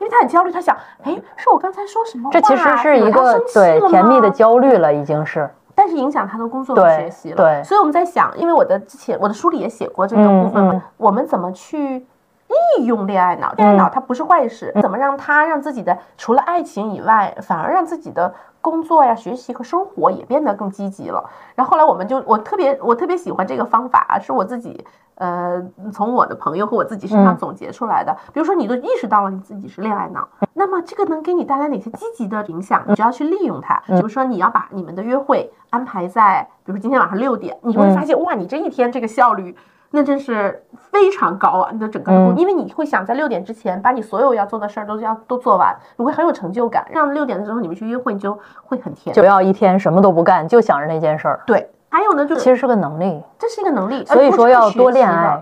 因为他很焦虑，他想，哎，是我刚才说什么话？这其实是一个对甜蜜的焦虑了，已经是。但是影响他的工作和学习了。对所以我们在想，因为我的之前我的书里也写过这个部分嘛，嗯嗯我们怎么去利用恋爱脑？恋爱脑它不是坏事，怎么让它让自己的除了爱情以外，反而让自己的工作呀、学习和生活也变得更积极了。然后后来我们就我特别我特别喜欢这个方法，啊是我自己。呃，从我的朋友和我自己身上嗯总结出来的，比如说你都意识到了你自己是恋爱脑，那么这个能给你带来哪些积极的影响？你就要去利用它。比如说你要把你们的约会安排在，比如说今天晚上六点，你就会发现哇，你这一天这个效率。那真是非常高啊！你的整个的工，嗯因为你会想在六点之前把你所有要做的事儿都要都做完，你会很有成就感。让六点的时候你们去约会，你就会很甜。就要一天什么都不干，就想着那件事儿，对，还有呢，就是其实是个能力。这是一个能力，所以说要多恋爱，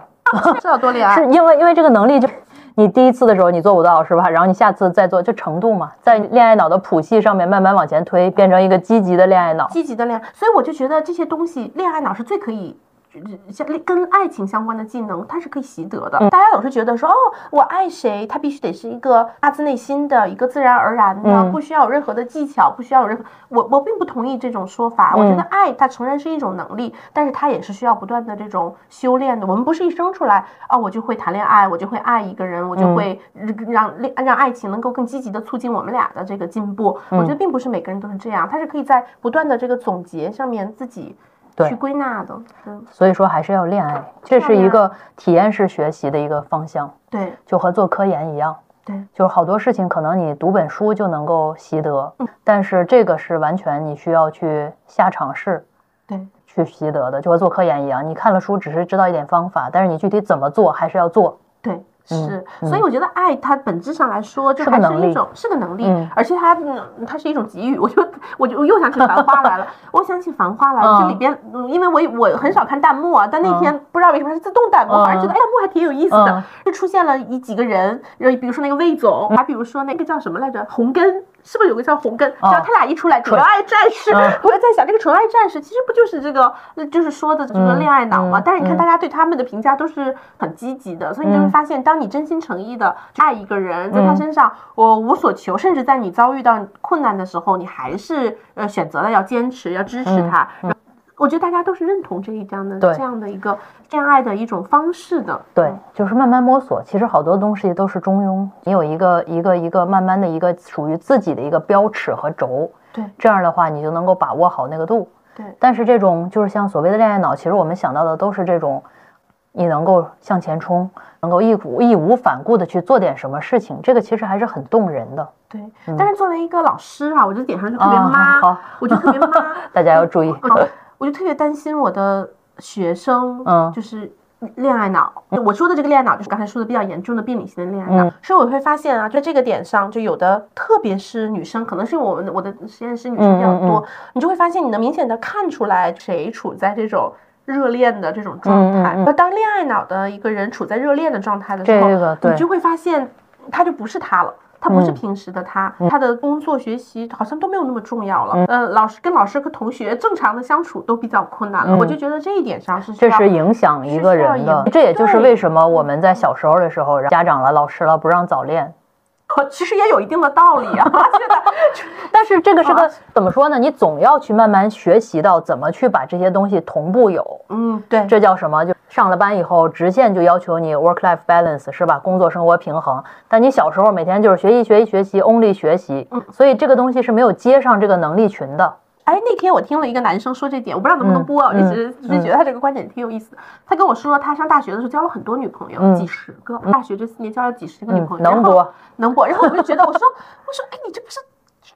是要多恋 爱。是因为因为这个能力就。你第一次的时候你做不到是吧？然后你下次再做，就程度嘛，在恋爱脑的谱系上面慢慢往前推，变成一个积极的恋爱脑。积极的恋爱，所以我就觉得这些东西，恋爱脑是最可以。像跟爱情相关的技能，它是可以习得的。大家总是觉得说，哦，我爱谁，他必须得是一个发自内心的一个自然而然的，嗯不需要有任何的技巧，不需要有任何。我我并不同意这种说法。我觉得爱它诚然是一种能力，但是它也是需要不断的这种修炼的。我们不是一生出来啊，我就会谈恋爱，我就会爱一个人，我就会让恋让爱情能够更积极的促进我们俩的这个进步。我觉得并不是每个人都是这样，它是可以在不断的这个总结上面自己。对。去归纳的，嗯，所以说还是要恋爱，这是一个体验式学习的一个方向，对。就和做科研一样。对，就是好多事情可能你读本书就能够习得，嗯。但是这个是完全你需要去下尝试对。去习得的，就和做科研一样，你看了书只是知道一点方法，但是你具体怎么做还是要做。对。是，所以我觉得爱它本质上来说，就还是一种是个能力，嗯。而且它嗯它是一种给予。我就我就我又想起《繁花》来了，我想起《繁花》来了，这里边嗯因为我我很少看弹幕啊，但那天不知道为什么它是自动弹幕，反正觉得哎弹幕还挺有意思的嗯，就出现了一几个人，呃比如说那个魏总，还比如说那个叫什么来着，红根。是不是有个叫红根？然后他俩一出来，纯爱战士，嗯。我就在想，这个纯爱战士其实不就是这个，呃就是说的这个恋爱脑嘛？嗯但是你看大家对他们的评价都是很积极的，所以你就会嗯。发现，当你真心诚意的爱一个人，在他身上我无所求，甚至在你遭遇到困难的时候，你还是呃选择了要坚持，要支持他。我觉得大家都是认同这一这样的这样的一个恋爱的一种方式的。对，就是慢慢摸索。其实好多东西都是中庸，你有一个一个一个慢慢的一个属于自己的一个标尺和轴，对这样的话你就能够把握好那个度。对但是这种就是像所谓的恋爱脑，其实我们想到的都是这种，你能够向前冲，能够义无义无反顾的去做点什么事情，这个其实还是很动人的。对，但是作为一个老师啊，我就点上就特别啊妈，好我就特别妈。大家要注意。好，我就特别担心我的学生，嗯就是恋爱脑。我说的这个恋爱脑，就是刚才说的比较严重的病理性的恋爱脑。嗯所以我会发现啊，在这个点上，就有的，特别是女生，可能是我们我的实验室女生比较嗯嗯多，你就会发现你能明显的看出来谁处在这种。热恋的这种状态，嗯嗯嗯那当恋爱脑的一个人处在热恋的状态的时候，这个对你就会发现他就不是他了。他不是嗯平时的他，他的工作学习好像都没有那么重要了。呃，老师跟老师和同学正常的相处都比较困难了。我就觉得这一点上是这是影响一个人的，这也就是为什么我们在小时候的时候，家长了、老师了不让早恋。其实也有一定的道理啊。现在，但是这个是个怎么说呢？你总要去慢慢学习到怎么去把这些东西同步有。嗯，对，这叫什么？就上了班以后，直线就要求你 work life balance 是吧？工作生活平衡。但你小时候每天就是学习学习学习，only 学习，所以这个东西是没有接上这个能力群的。哎，那天我听了一个男生说这点，我不知道能不能播，我一直只是觉得他这个观点挺有意思的。他跟我说，他上大学的时候交了很多女朋友，几十个，大学这四年交了几十个女朋友，能播能播。然后我就觉得，我说我说，哎，你这不是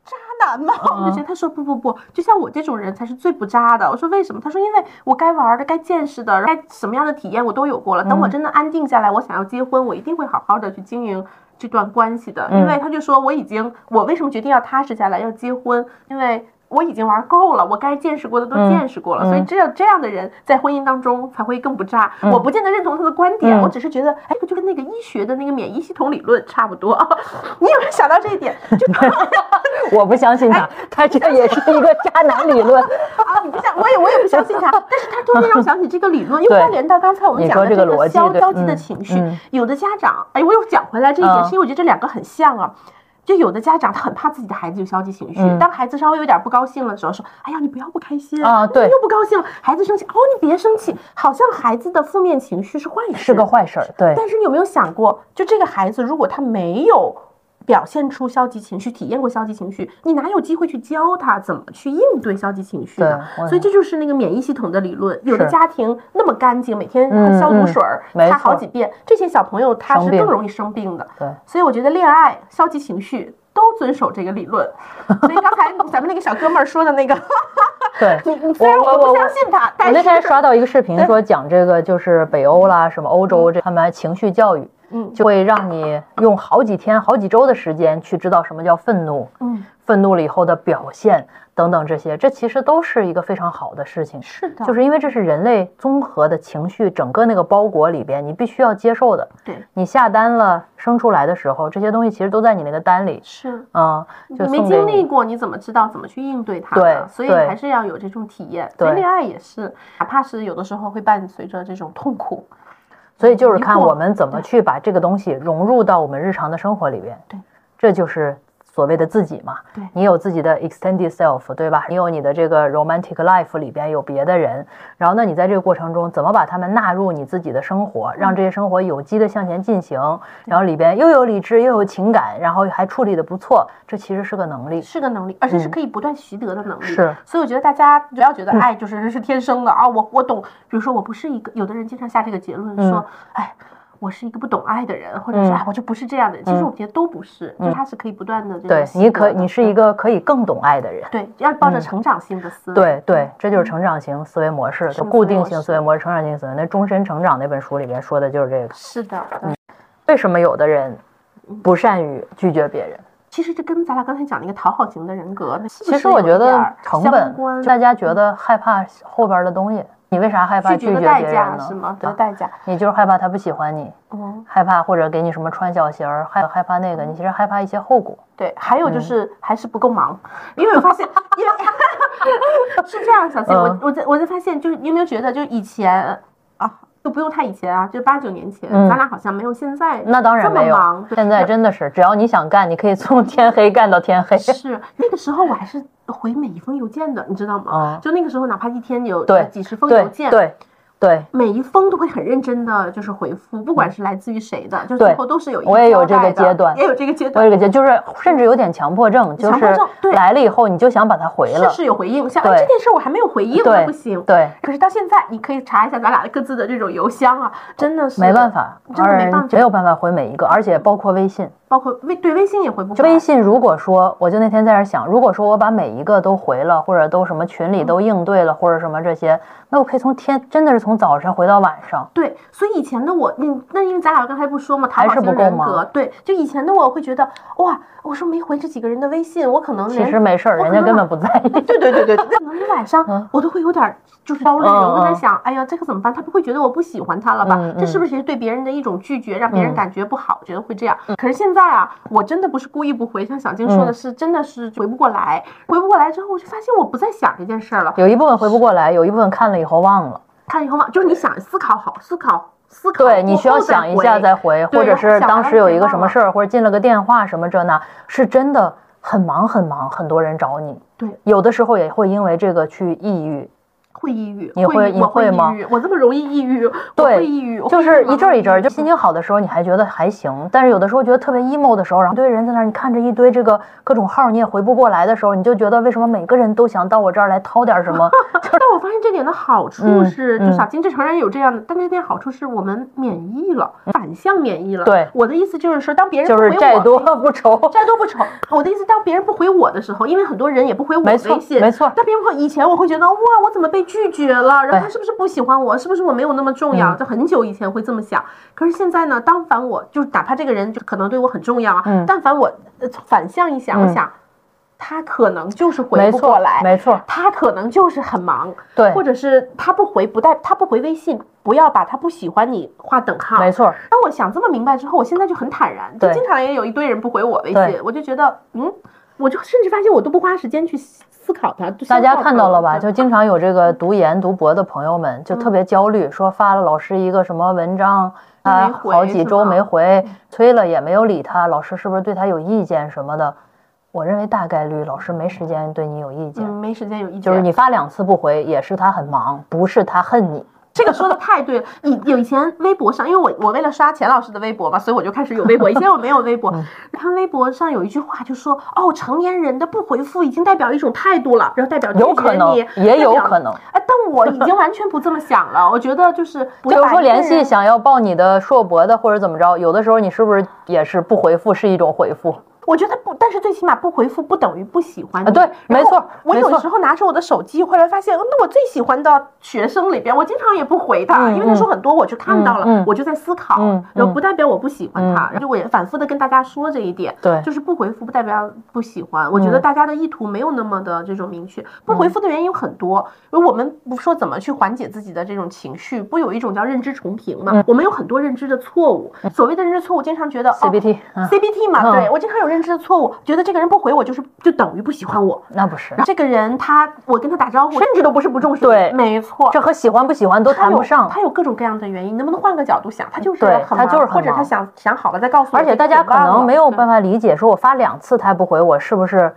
渣男吗？我就觉得他说不不不，就像我这种人才是最不渣的。我说为什么？他说因为我该玩的、该见识的、该什么样的体验我都有过了。等我真的安定下来，我想要结婚，我一定会好好的去经营。这段关系的，因为他就说我已经，我为什么决定要踏实下来，要结婚？因为我已经玩够了，我该见识过的都嗯见识过了，所以嗯这样这样的人在婚姻当中才会更不渣。我不见得认同他的观点，嗯我只是觉得，哎，就跟那个医学的那个免疫系统理论差不多。你有没有想到这一点？就 我不相信他，他这也是一个渣男理论。啊，你不想，我也我也不相信他，但是他突然让我想起这个理论，又关联到刚才我们讲的这个消消极的嗯情绪嗯，有的家长，哎，我又讲回来这一点，嗯是因为我觉得这两个很像啊。就有的家长他很怕自己的孩子有消极情绪，嗯。当孩子稍微有点不高兴的时候，说：“哎呀，你不要不开心啊对你又不高兴了。”孩子生气，哦，你别生气，好像孩子的负面情绪是坏事，是个坏事儿，对，但是你有没有想过，就这个孩子，如果他没有表现出消极情绪，体验过消极情绪，你哪有机会去教他怎么去应对消极情绪呢对？所以这就是那个免疫系统的理论。有的家庭那么干净，每天嗯消毒嗯水儿擦好几遍，这些小朋友他是更容易生病的。对所以我觉得恋爱、消极情绪都遵守这个理论。所以刚才咱们那个小哥们儿说的那个，对。你你虽然我不相信他，我但那天刷到一个视频，说讲这个就是北欧啦，什么欧洲这他们情绪教育，嗯就会让你用好几天、好几周的时间去知道什么叫愤怒，嗯，愤怒了以后的表现等等这些，这其实都是一个非常好的事情。是的，就是因为这是人类综合的情绪，整个那个包裹里边，你必须要接受的。对，你下单了，生出来的时候，这些东西其实都在你那个单里，是。嗯，就你没。经历过，你怎么知道怎么去应对它对？所以还是要有这种体验。对恋爱也是，哪怕是有的时候会伴随着这种痛苦。所以就是看我们怎么去把这个东西融入到我们日常的生活里边。对，这就是所谓的自己嘛。对你有自己的 extended self，对吧？你有你的这个 romantic life 里边有别的人，然后那，你在这个过程中怎么把他们纳入你自己的生活，让这些生活有机的向前进行，然后里边又有理智又有情感，然后还处理的不错，这其实是个能力。是个能力，而且是可以不断习得的能力。嗯是，所以我觉得大家不要觉得爱就是人是天生的啊，我我懂。比如说我不是一个，有的人经常下这个结论说，哎。我是一个不懂爱的人，或者是嗯哎，我就不是这样的人。其实我觉得都不是，就他是可以不断的这你可你是一个可以更懂爱的人。对，要抱着成长性的思维。对对，这就是成长型思维模式，就固定性思维模式、成长型思维。那终身成长那本书里面说的就是这个。是的。为什么有的人不善于拒绝别人？其实这跟咱俩刚才讲那个讨好型的人格，其实我觉得成本关，大家觉得害怕后边的东西。你为啥害怕拒绝别人呢是吗？呢？对代价。你就是害怕他不喜欢你，嗯，害怕或者给你什么穿小鞋儿，害害怕那个，你其实害怕一些后果。对。还嗯有就是还是不够忙，因为我发现，因为 是这样，小谢，我嗯我在我在发现，就是你有没有觉得，就是以前啊，就不用太以前啊，就八九年前，嗯咱俩好像没有现在那当然这么没有忙。，现在真的是，只要你想干，你可以从天黑干到天黑。是那个时候我还是回每一封邮件的，你知道吗？嗯就那个时候，哪怕一天有几十封邮对件，对对，每一封都会很认真的，就是回复，不管是来自于谁的，就最后都是有一个我也有这个阶段。也有这个阶段，我有个阶，就是甚至有点强迫症，就是强迫症对。来了以后你就想把它回了。是。是有回应，像哎这件事我还没有回应，对那不行。对，可是到现在，你可以查一下咱俩各自的这种邮箱啊，真的是没办，法，真的没办法。没有办法回每一个，而且包括微信。包括微对微信也回不。微信如果说，我就那天在这想，如果说我把每一个都回了，或者都什么群里都应对了，或者什么这些，那我可以从天真的是从早上回到晚上。对，所以以前的我，你那因为咱俩刚才不说嘛，讨还好型是不够忙人格，对，就以前的我会觉得哇，我说没回这几个人的微信，我可能其连实没事儿，人家根本不在意。对对对对，可能你晚上嗯我都会有点儿就是焦虑，嗯我会在嗯想，哎呀，这可怎么办？他不会觉得我不喜欢他了吧？嗯这是不是也是对别人的一种拒绝，让别人嗯感觉不好？我觉得会这样。可是现在啊，我真的不是故意不回，像小静说的嗯是，真的是回不过来。回不过来之后，我就发现我不再想这件事儿了。有一部分回不过来，有一部分看了以后忘了。看以后嘛，就是你想思考好，思考思考，对你需要想一下再回，或者是当时有一个什么事儿，或者进了个电话什么这那，是真的很忙很忙，很多人找你。对，有的时候也会因为这个去抑郁，会抑郁，你会你我会会吗，我这么容易抑郁，我对会抑郁，就是一阵儿一阵儿，就心情好的时候你还觉得还行，但是有的时候觉得特别 emo 的时候，然后一堆人在那儿，你看着一堆这个各种号你也回不过来的时候，你就觉得为什么每个人都想到我这儿来掏点什么？但我发现这点的好处嗯是，就嗯小金这成人有这样的，但这点好处是我们免疫了，反向免疫了。对我的意思就是说，当别人就是不回我债多不愁。债多不愁。我的意思，当别人不回我的时候，因为很多人也不回我没错微信，没错但别人不回，以前我会觉得哇，我怎么被拒绝了？然后他是不是不喜欢我？是不是我没有那么重要？就很久以前会这么想。可是现在呢，当凡我就是哪怕这个人就可能对我很重要啊，嗯但凡我呃反向一想，我嗯想。他可能就是回不过来，没错，他可能就是很忙，对或者是他不回不带他不回微信，不要把他不喜欢你划等号。没错，当我想这么明白之后，我现在就很坦然，就经常也有一堆人不回我微信，我就觉得，嗯，我就甚至发现我都不花时间去思考它。大家看到了吧？就经常有这个读研读博的朋友们就特别焦虑，说发了老师一个什么文章，他好几周没回，催了也没有理他，老师是不是对他有意见什么的？我认为大概率老师没时间对你有意见，嗯，没时间有意见，就是你发两次不回，也是他很忙，不是他恨你。这个说的太对了。以有以前微博上，因为我我为了刷钱老师的微博嘛，所以我就开始有微博。以前我没有微博，嗯看微博上有一句话就说，哦，成年人的不回复已经代表一种态度了，然后代表有可能也有可能哎，但我已经完全不这么想了。我觉得就是 不比如说联系想要报你的硕博的或者怎么着，有的时候你是不是也是不回复是一种回复？我觉得不，但是最起码不回复不等于不喜欢你。啊对没错我有时候拿着我的手机，后来发现，嗯那我最喜欢的学生里边，我经常也不回他，嗯因为他说很多，我就看到了，我就在思考，然后不代表我不喜欢他，嗯然后我也反复的跟大家说这一点。对就是不回复不代表不喜欢，我觉得嗯大家的意图没有那么的这种明确。不回复的原因有很多，而我们不说怎么去缓解自己的这种情绪，不有一种叫认知重评嘛？我们有很多认知的错误，所谓的认知错误，经常觉得哦 CBT 嗯 CBT 嘛，嗯对我经常有认知的错误，觉得这个人不回我就是就等于不喜欢我。那不是这个人他我跟他打招呼，甚至都不是不重视。对没错，这和喜欢不喜欢都谈不上。他有各种各样的原因，能不能换个角度想？他就是他就是或者他想想好了再告诉我。而且大家可能没有办法，理解，说我发两次他不回我，是不是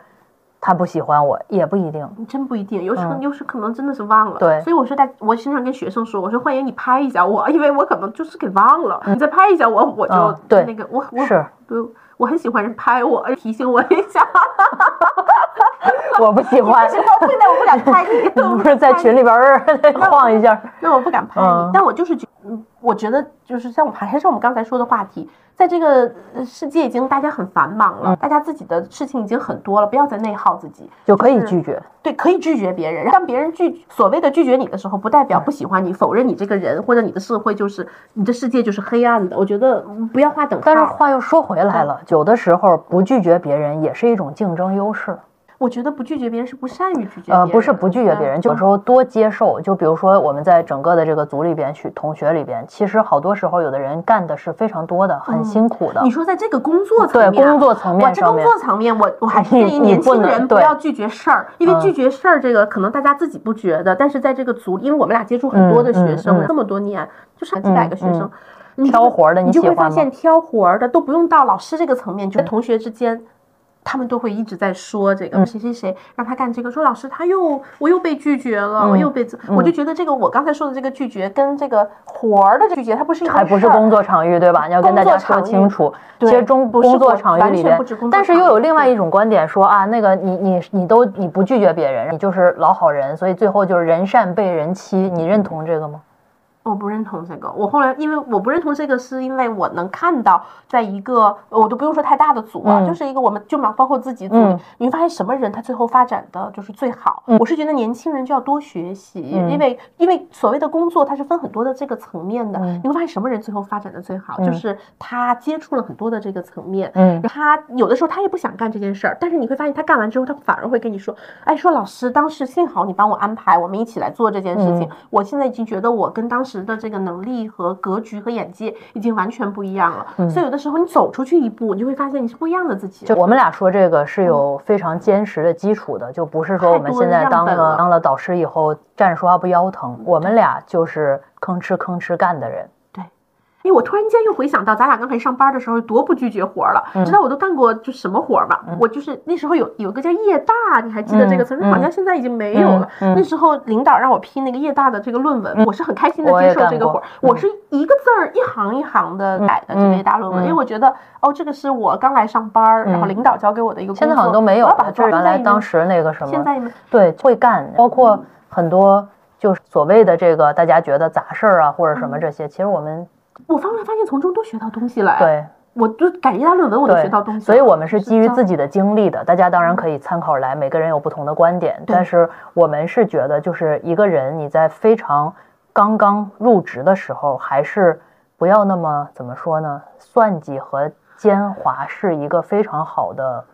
他不喜欢我？也不一定。真不一定，有时候嗯有时可能真的是忘了。对所以我说大，我经常跟学生说，我说欢迎你拍一下我，因为我可能就是给忘了，你再拍一下我，我就嗯对那个我我是对，我很喜欢人拍我，提醒我一下。我不喜欢不，喜欢，不但我不敢拍你，不是在群里边儿 晃一下。那我不敢拍你，嗯但我就是觉，嗯，我觉得就是像我还是我们刚才说的话题，在这个呃世界已经大家很繁忙了，大家自己的事情已经很多了，不要再内耗自己，嗯就可以拒绝。对，可以拒绝别人。当别人拒所谓的拒绝你的时候，不代表不喜欢你，否认你这个人，或者你的社会就是你的世界就是黑暗的。我觉得嗯不要画等号。但是话又说回来了，有的时候不拒绝别人也是一种竞争优势。我觉得不拒绝别人是不善于拒绝别人。呃，不是不拒绝别人，嗯有时候多接受。就比如说我们在整个的这个组里边去，同学里边，其实好多时候有的人干的是非常多的，很辛苦的你。说在这个工作层对面对，工作层面我这工作层面，我我还是建议年轻人不要拒绝事儿，因为嗯拒绝事儿这个可能大家自己不觉得，但是在这个组，因为我们俩接触很多的学生，嗯这么多年，就上几百个学生挑活儿的你就会发现挑活儿的都不用到老师这个层面，就在同学之间，他们都会一直在说这个嗯谁谁谁让他干这个，说老师他又我又被拒绝了，我嗯又被这，我就觉得这个我刚才说的这个拒绝跟这个活儿的拒绝，它不是还不是工作场域，对吧？你要跟大家说清楚。其实中工作场域里边但是又有另外一种观点说啊，那个你你你都你不拒绝别人，你就是老好人，所以最后就是人善被人欺。你认同这个吗？我不认同这个，我后来因为我不认同这个，是因为我能看到，在一个我都不用说太大的组啊，嗯。就是一个我们就包括自己组，嗯。你会发现什么人他最后发展的就是最好。我是觉得年轻人就要多学习，嗯。因为因为所谓的工作它是分很多的这个层面的，嗯。你会发现什么人最后发展的最好，嗯。就是他接触了很多的这个层面，嗯。他有的时候他也不想干这件事儿，但是你会发现他干完之后，他反而会跟你说，哎，说老师，当时幸好你帮我安排，我们一起来做这件事情。嗯。我现在已经觉得我跟当时的这个能力和格局和眼界已经完全不一样了。所以有的时候你走出去一步，你就会发现你是不一样的自己。就我们俩说这个是有非常坚实的基础的，就不是说我们现在当了当了导师以后站着说话不腰疼。我们俩就是吭哧吭哧干的人。我突然间又回想到，咱俩刚才上班的时候多不拒绝活儿了。嗯知道我都干过就什么活儿吧？我就是那时候有有个叫业大，你还记得这个词儿？嗯好像现在已经没有了。那时候领导让我批那个业大的这个论文，我是很开心的接受这个活儿。我是一个字儿一行一行的改的这个业大论文，嗯因为我觉得哦，这个是我刚来上班儿，然后领导交给我的一个工作，现在好像都没有了，原来当时时那个什么，现在没对会干，包括很多就是所谓的这个大家觉得杂事儿啊或者什嗯么这些，其实我们我后来发现从中都学到东西来。，对我就改一大论文我都学到东西了，所以我们是基于自己的经历的，大家当然可以参考来，每个人有不同的观点，但是我们是觉得，就是一个人你在非常刚刚入职的时候，还是不要那么怎么说呢？算计和奸猾是一个非常好的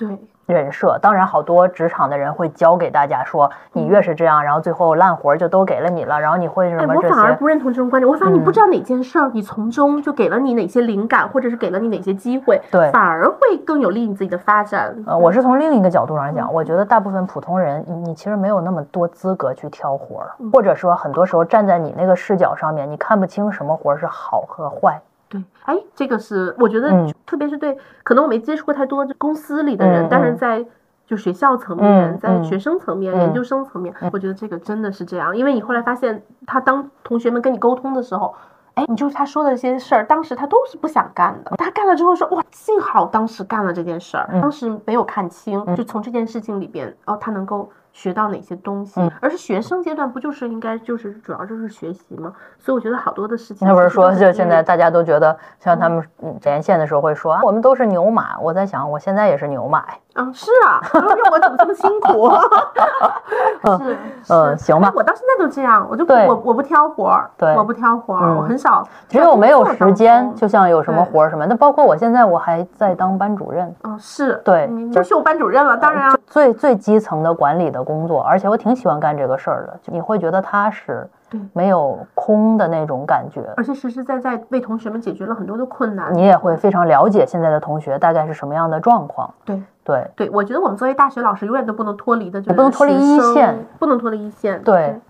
对，人设。当然，好多职场的人会教给大家说，你越是这样，然后最后烂活儿就都给了你了，然后你会什哎，么这些。我反而不认同这种观点。我反而你不嗯知道哪件事儿，你从中就给了你哪些灵感，或者是给了你哪些机会，对反而会更有利于你自己的发展。呃，我是从另一个角度上嗯讲，我觉得大部分普通人，你你其实没有那么多资格去挑活儿，嗯或者说很多时候站在你那个视角上面，你看不清什么活儿是好和坏。对，哎，这个是我觉得嗯，特别是对，可能我没接触过太多公司里的人，但是在就学校层面，在学生层面、嗯研究生层面，我觉得这个真的是这样，因为你后来发现，他当同学们跟你沟通的时候。哎，你就是他说的这些事儿，当时他都是不想干的。他干了之后说，哇，幸好当时干了这件事儿，嗯当时没有看清，就从这件事情里边，哦，他能够学到哪些东西。嗯而是学生阶段不就是应该就是主要就是学习吗？所以我觉得好多的事情，那不是说，就现在在。大家都觉得，像他们嗯连线的时候会说，啊，我们都是牛马。我在想，我现在也是牛马。嗯，是啊，哎呦我怎么这么辛苦？是，嗯是行吧哎我到现在都这样，我就我我不挑活儿，对我不挑活儿，嗯我很少。只有没有时间，就就像有什么对活儿什么，那包括我现在我还在当班主任，嗯是，对你就优秀班主任了，当然啊，最最基层的管理的工作，而且我挺喜欢干这个事儿的，就你会觉得踏实对，没有空的那种感觉。而且实实在在为同学们解决了很多的困难。你也会非常了解现在的同学大概是什么样的状况。对对对，我觉得我们作为大学老师，永远都不能脱离的，就是不能脱离一线，不能脱离一线。对，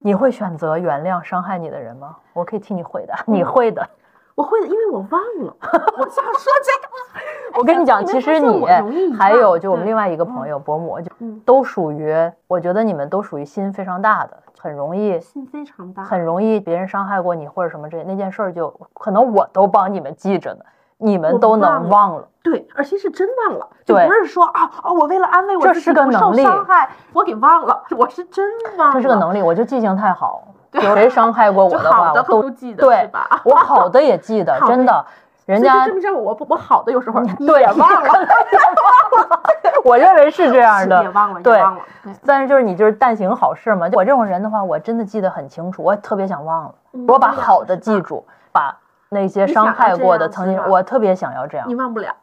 你会选择原谅伤害你的人吗？我可以替你回答，你会的。我会的，因为我忘了，我想说这个。我跟你讲，哎其实你还有就我们另外一个朋友伯母，就嗯都属于，我觉得你们都属于心非常大的，很容易心非常大，很容易别人伤害过你或者什么这那件事儿就可能我都帮你们记着呢，你们都能忘了。对，而且是真忘了，就不是说啊啊，我为了安慰我这自己是个不受能力伤害，我给忘了，我是真忘了，这是个能力，我就记性太好，有谁伤害过我的话，我都都记得对吧？我好的也记得，真的。人家证明证我不我好的有时候对也忘了，我认为是这样的，也忘了，对也忘了，但是就是你就是但行好事嘛。就我这种人的话，我真的记得很清楚，我也特别想忘了，嗯我把好的记住，把那些伤害过的曾经我特别想要这样你。忘不了。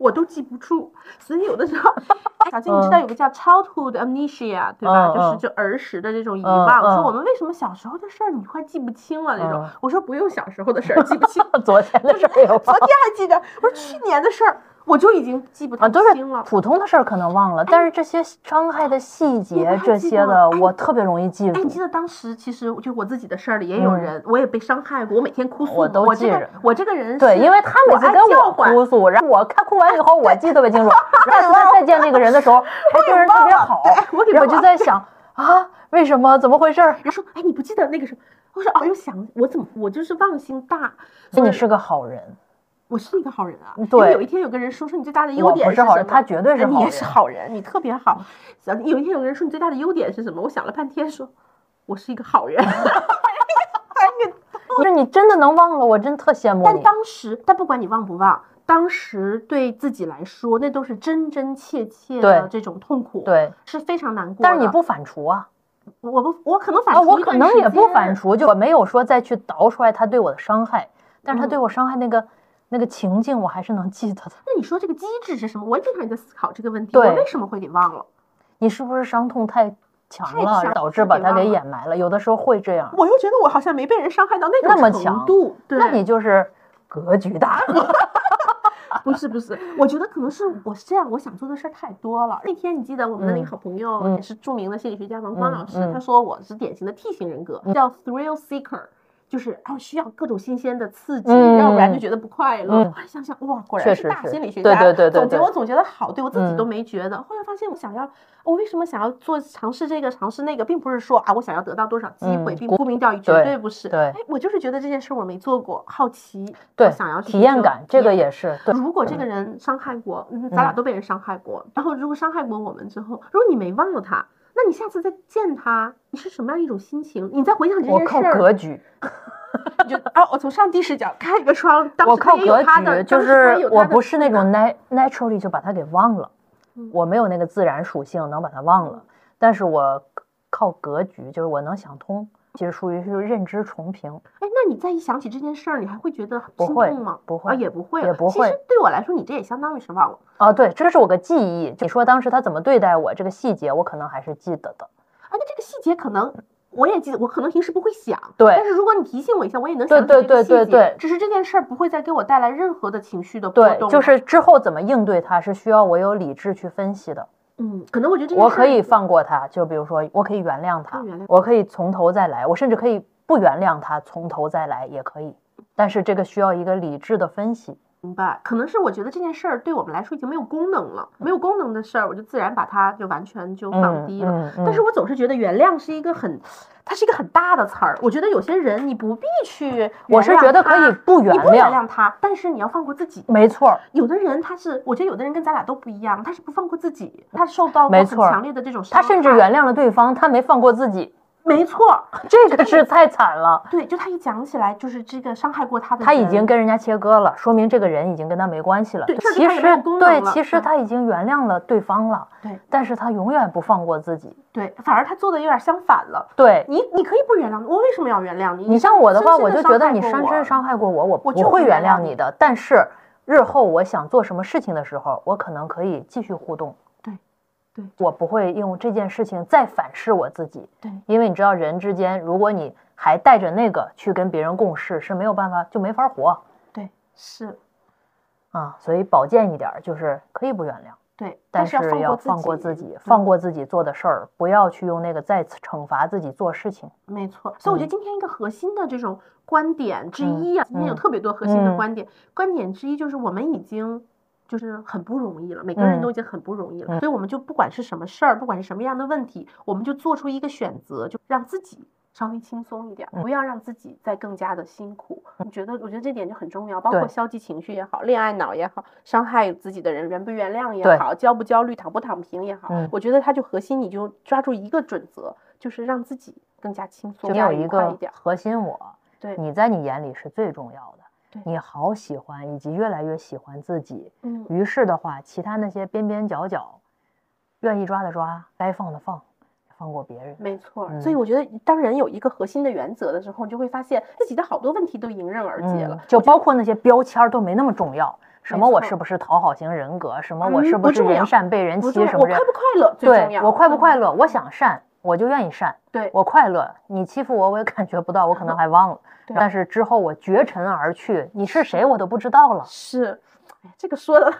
我都记不住，所以有的时候，哎小静，你知道有个叫 childhood amnesia 对吧？就是就儿时的这种遗嗯忘。我说我们为什么小时候的事儿你快记不清了那种嗯？我说不用小时候的事儿记不清，昨天的事儿也忘昨天还记得，我说去年的事儿我就已经记不啊，太都是清了。普通的事儿可能忘了，但是这些伤害的细节这些的，哎我特别容易记哎，住你。记得当时其实就我自己的事儿里也有嗯人，我也被伤害过，我每天哭诉，我都记着我这个人对，因为他每次跟我哭诉，然后我看哭完以后，我记得特别清楚。然后再再见那个人的时候，还这个人特别好，我我就在想 啊，为什么？怎么回事儿？人家说，哎，你不记得那个时候？我说，哦，又想我怎么我就是忘性大，所以你是个好人，我是一个好人啊。对有一天有个人说说你最大的优点是什么不是好人，他绝对是哎你也。是好人，你特别好。有一天有个人说你最大的优点是什么？我想了半天说，我是一个好人。不是你真的能忘了，我真特羡慕你但。当时，但不管你忘不忘，当时对自己来说，那都是真真切切的这种痛苦，，对，是非常难过。但是你不反刍啊，我不，我可能反我可能也不反刍，就我没有说再去倒出来他对我的伤害，但是他嗯对我伤害那个那个情境，我还是能记得的。那你说这个机制是什么？我也经常也在思考这个问题，我为什么会给忘了？你是不是伤痛太强太了，强导致把它给掩埋了？有的时候会这样，我又觉得我好像没被人伤害到那那么种强程度，对，那你就是格局大。不是不是，我觉得可能是我是这样，我想做的事儿太多了。那天你记得我们的那个嗯好朋友，嗯也是著名的心理学家王光嗯老师，嗯他说我是典型的 T 型人格，叫 thrill seeker。就是啊，需要各种新鲜的刺激，嗯要不然就觉得不快乐。嗯后来想想，哇，果然是大心理学家。对对对对对总结我总结的好，对我自己都嗯没觉得。后来发现，我想要，我为什么想要做尝试这个尝试那个，并不是说啊，我想要得到多少机会，嗯并沽名钓誉，绝对对不是。对哎，我就是觉得这件事我没做过，好奇，对我想要体验感，这个也是对。如果这个人伤害过，嗯，咱俩嗯都被人伤害过。然后如果伤害过我们之后，如果你没忘了他，那你下次再见他，你是什么样一种心情？你再回想这我靠件事儿，格局，就啊，我从上帝视角开一个窗，当我靠格局，就是我不是那种难 nat naturally 就把它给忘了嗯，我没有那个自然属性能把它忘了，但是我靠格局，就是我能想通。其实属于是认知重评。哎，那你再一想起这件事儿，你还会觉得不会心痛吗？不会啊，也不会，也不会其实对我来说，你这也相当于是忘了。哦，对，这是我个记忆。你说当时他怎么对待我，这个细节我可能还是记得的。啊，那这个细节可能我也记得，我可能平时不会想，对但是如果你提醒我一下，我也能对想起这个对细节。对对对只是这件事儿不会再给我带来任何的情绪的波对动。，就是之后怎么应对它，是需要我有理智去分析的。嗯，可能我觉得这我可以放过他，就比如说，我可以原谅他原谅，我可以从头再来，我甚至可以不原谅他，从头再来也可以。但是这个需要一个理智的分析。明白，可能是我觉得这件事儿对我们来说已经没有功能了，没有功能的事儿，我就自然把它就完全就放低了。嗯嗯但是我总是觉得原谅是一个很，它是一个很大的词儿。我觉得有些人你不必去，我是觉得可以不原你不原谅谅他，但是你要放过自己。没错儿，有的人他是，我觉得有的人跟咱俩都不一样，他是不放过自己，他受到过很没错强烈的这种伤他，甚至原谅了对方，他没放过自己，没错，这个是太惨了。对，就他一讲起来，就是这个伤害过他的人，他已经跟人家切割了，说明这个人已经跟他没关系了。对这其实对，其实嗯他已经原谅了对方了，对但是他永远不放过自己。对，反而他做的有点相反了。对你你可以不原谅我，为什么要原谅你？你像我的话，我就觉得你深深伤害过我，我不不会原谅你的。但是日后我想做什么事情的时候，我可能可以继续互动。对，我不会用这件事情再反噬我自己。对因为你知道，人之间，如果你还带着那个去跟别人共事，是没有办法，就没法活对是，啊。所以保健一点儿，就是可以不原谅。对，但是要放放过自己，嗯放过自己做的事儿，不要去用那个再次惩罚自己做事情。没错，所以我觉得今天一个核心的这种观点之一啊，今天有嗯特别多核心的嗯观点，观点之一就是我们已经。就是很不容易了，每个人嗯都已经很不容易了，嗯。所以我们就不管是什么事儿，不管是什么样的问题，我们就做出一个选择，就让自己稍微轻松一点，嗯。不要让自己再更加的辛苦。我觉得，我觉得这点就很重要，包括消极情绪也好，恋爱脑也好，伤害自己的人原不原谅也好，焦不焦虑、躺不躺平也好，嗯。我觉得它就核心，你就抓住一个准则，就是让自己更加轻松、就有一个。核心我，对。你在你眼里是最重要的对，你好喜欢以及越来越喜欢自己。嗯，于是的话，其他那些边边角角，愿意抓的抓，该放的放，放过别人。没错。嗯所以我觉得，当人有一个核心的原则的时候，你就会发现自己的好多问题都迎刃而解了嗯。，就包括那些标签儿都没那么重要。什么我是不是讨好型人格？什么我嗯是是不重要人善被人欺？什么这我快不快乐最重要。对我快不快嗯？乐？我想善，我就愿意善。对，我快乐，你欺负我，我也感觉不到，我可能还忘了。对但是之后我绝尘而去，你是谁我都不知道了。是，哎，这个说的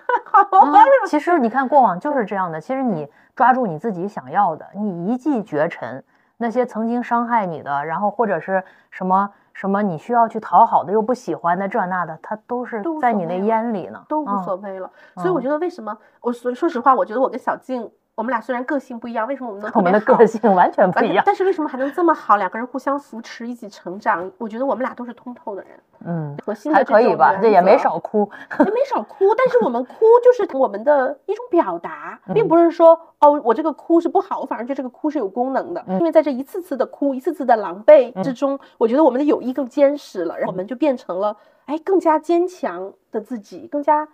其实你看，过往就是这样的。其实你抓住你自己想要的，你一骑绝尘。那些曾经伤害你的，然后或者是什么什么你需要去讨好的又不喜欢的这那的，它都是在你那烟里呢，都无嗯所谓了。所以我嗯觉得为什么我说说实话，我觉得我跟小静，我们俩虽然个性不一样，为什么我们能我们的个性完全不一样。但是为什么还能这么好？两个人互相扶持，一起成长。我觉得我们俩都是通透的人，嗯，核心的还可以吧，这这也没少。哭。也没少哭，但是我们哭就是我们的一种表达，嗯并不是说哦，我这个哭是不好，我反而觉得这个哭是有功能的。嗯因为在这一次次的哭、一次次的狼狈之中，我觉得我们的友谊更坚实了，然后我们就变成了哎更加坚强的自己，更加呃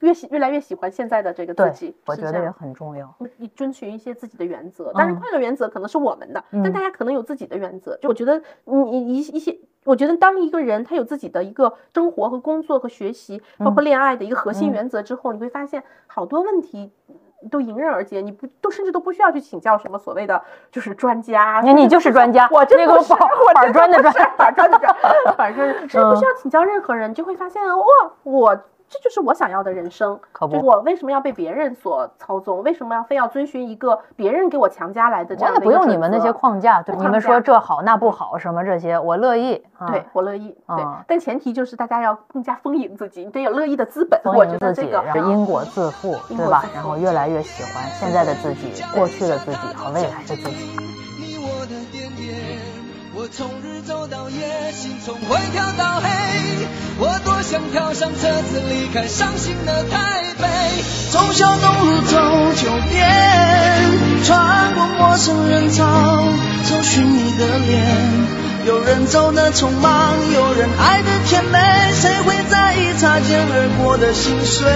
越喜越来越喜欢现在的这个自己。，我觉得也很重要。你遵循一些自己的原则，当然嗯快乐原则可能是我们的，但嗯大家可能有自己的原则。就我觉得你你一一些，我觉得当一个人他有自己的一个生活和工作和学习，包括恋爱的一个核心嗯原则之后，你会发现好多问题。都迎刃而解，你不都甚至都不需要去请教什么所谓的就是专家，你你就是专家，我真那个不是板我真板砖的砖，板砖的砖，板砖的，甚至不需嗯要请教任何人，你就会发现哇，我这就是我想要的人生。可不，就是我为什么要被别人所操纵？为什么要非要遵循一个别人给我强加来的这样的一个不用你们那些框架，对不你们说这好那不好什么这些，我乐意。啊对，我乐意，对嗯，但前提就是大家要更加丰盈自己，你得有乐意的资本。丰盈自己，得这个然后因果自负，对吧然后越来越喜欢现在的自己、过去的自己和未来的自己。从日走到夜，心从灰跳到黑。我多想跳上车子离开伤心的台北，从小东路走九遍，穿过陌生人潮，找寻你的脸。有人走的匆忙，有人爱的甜美，谁会在意擦肩而过的心碎？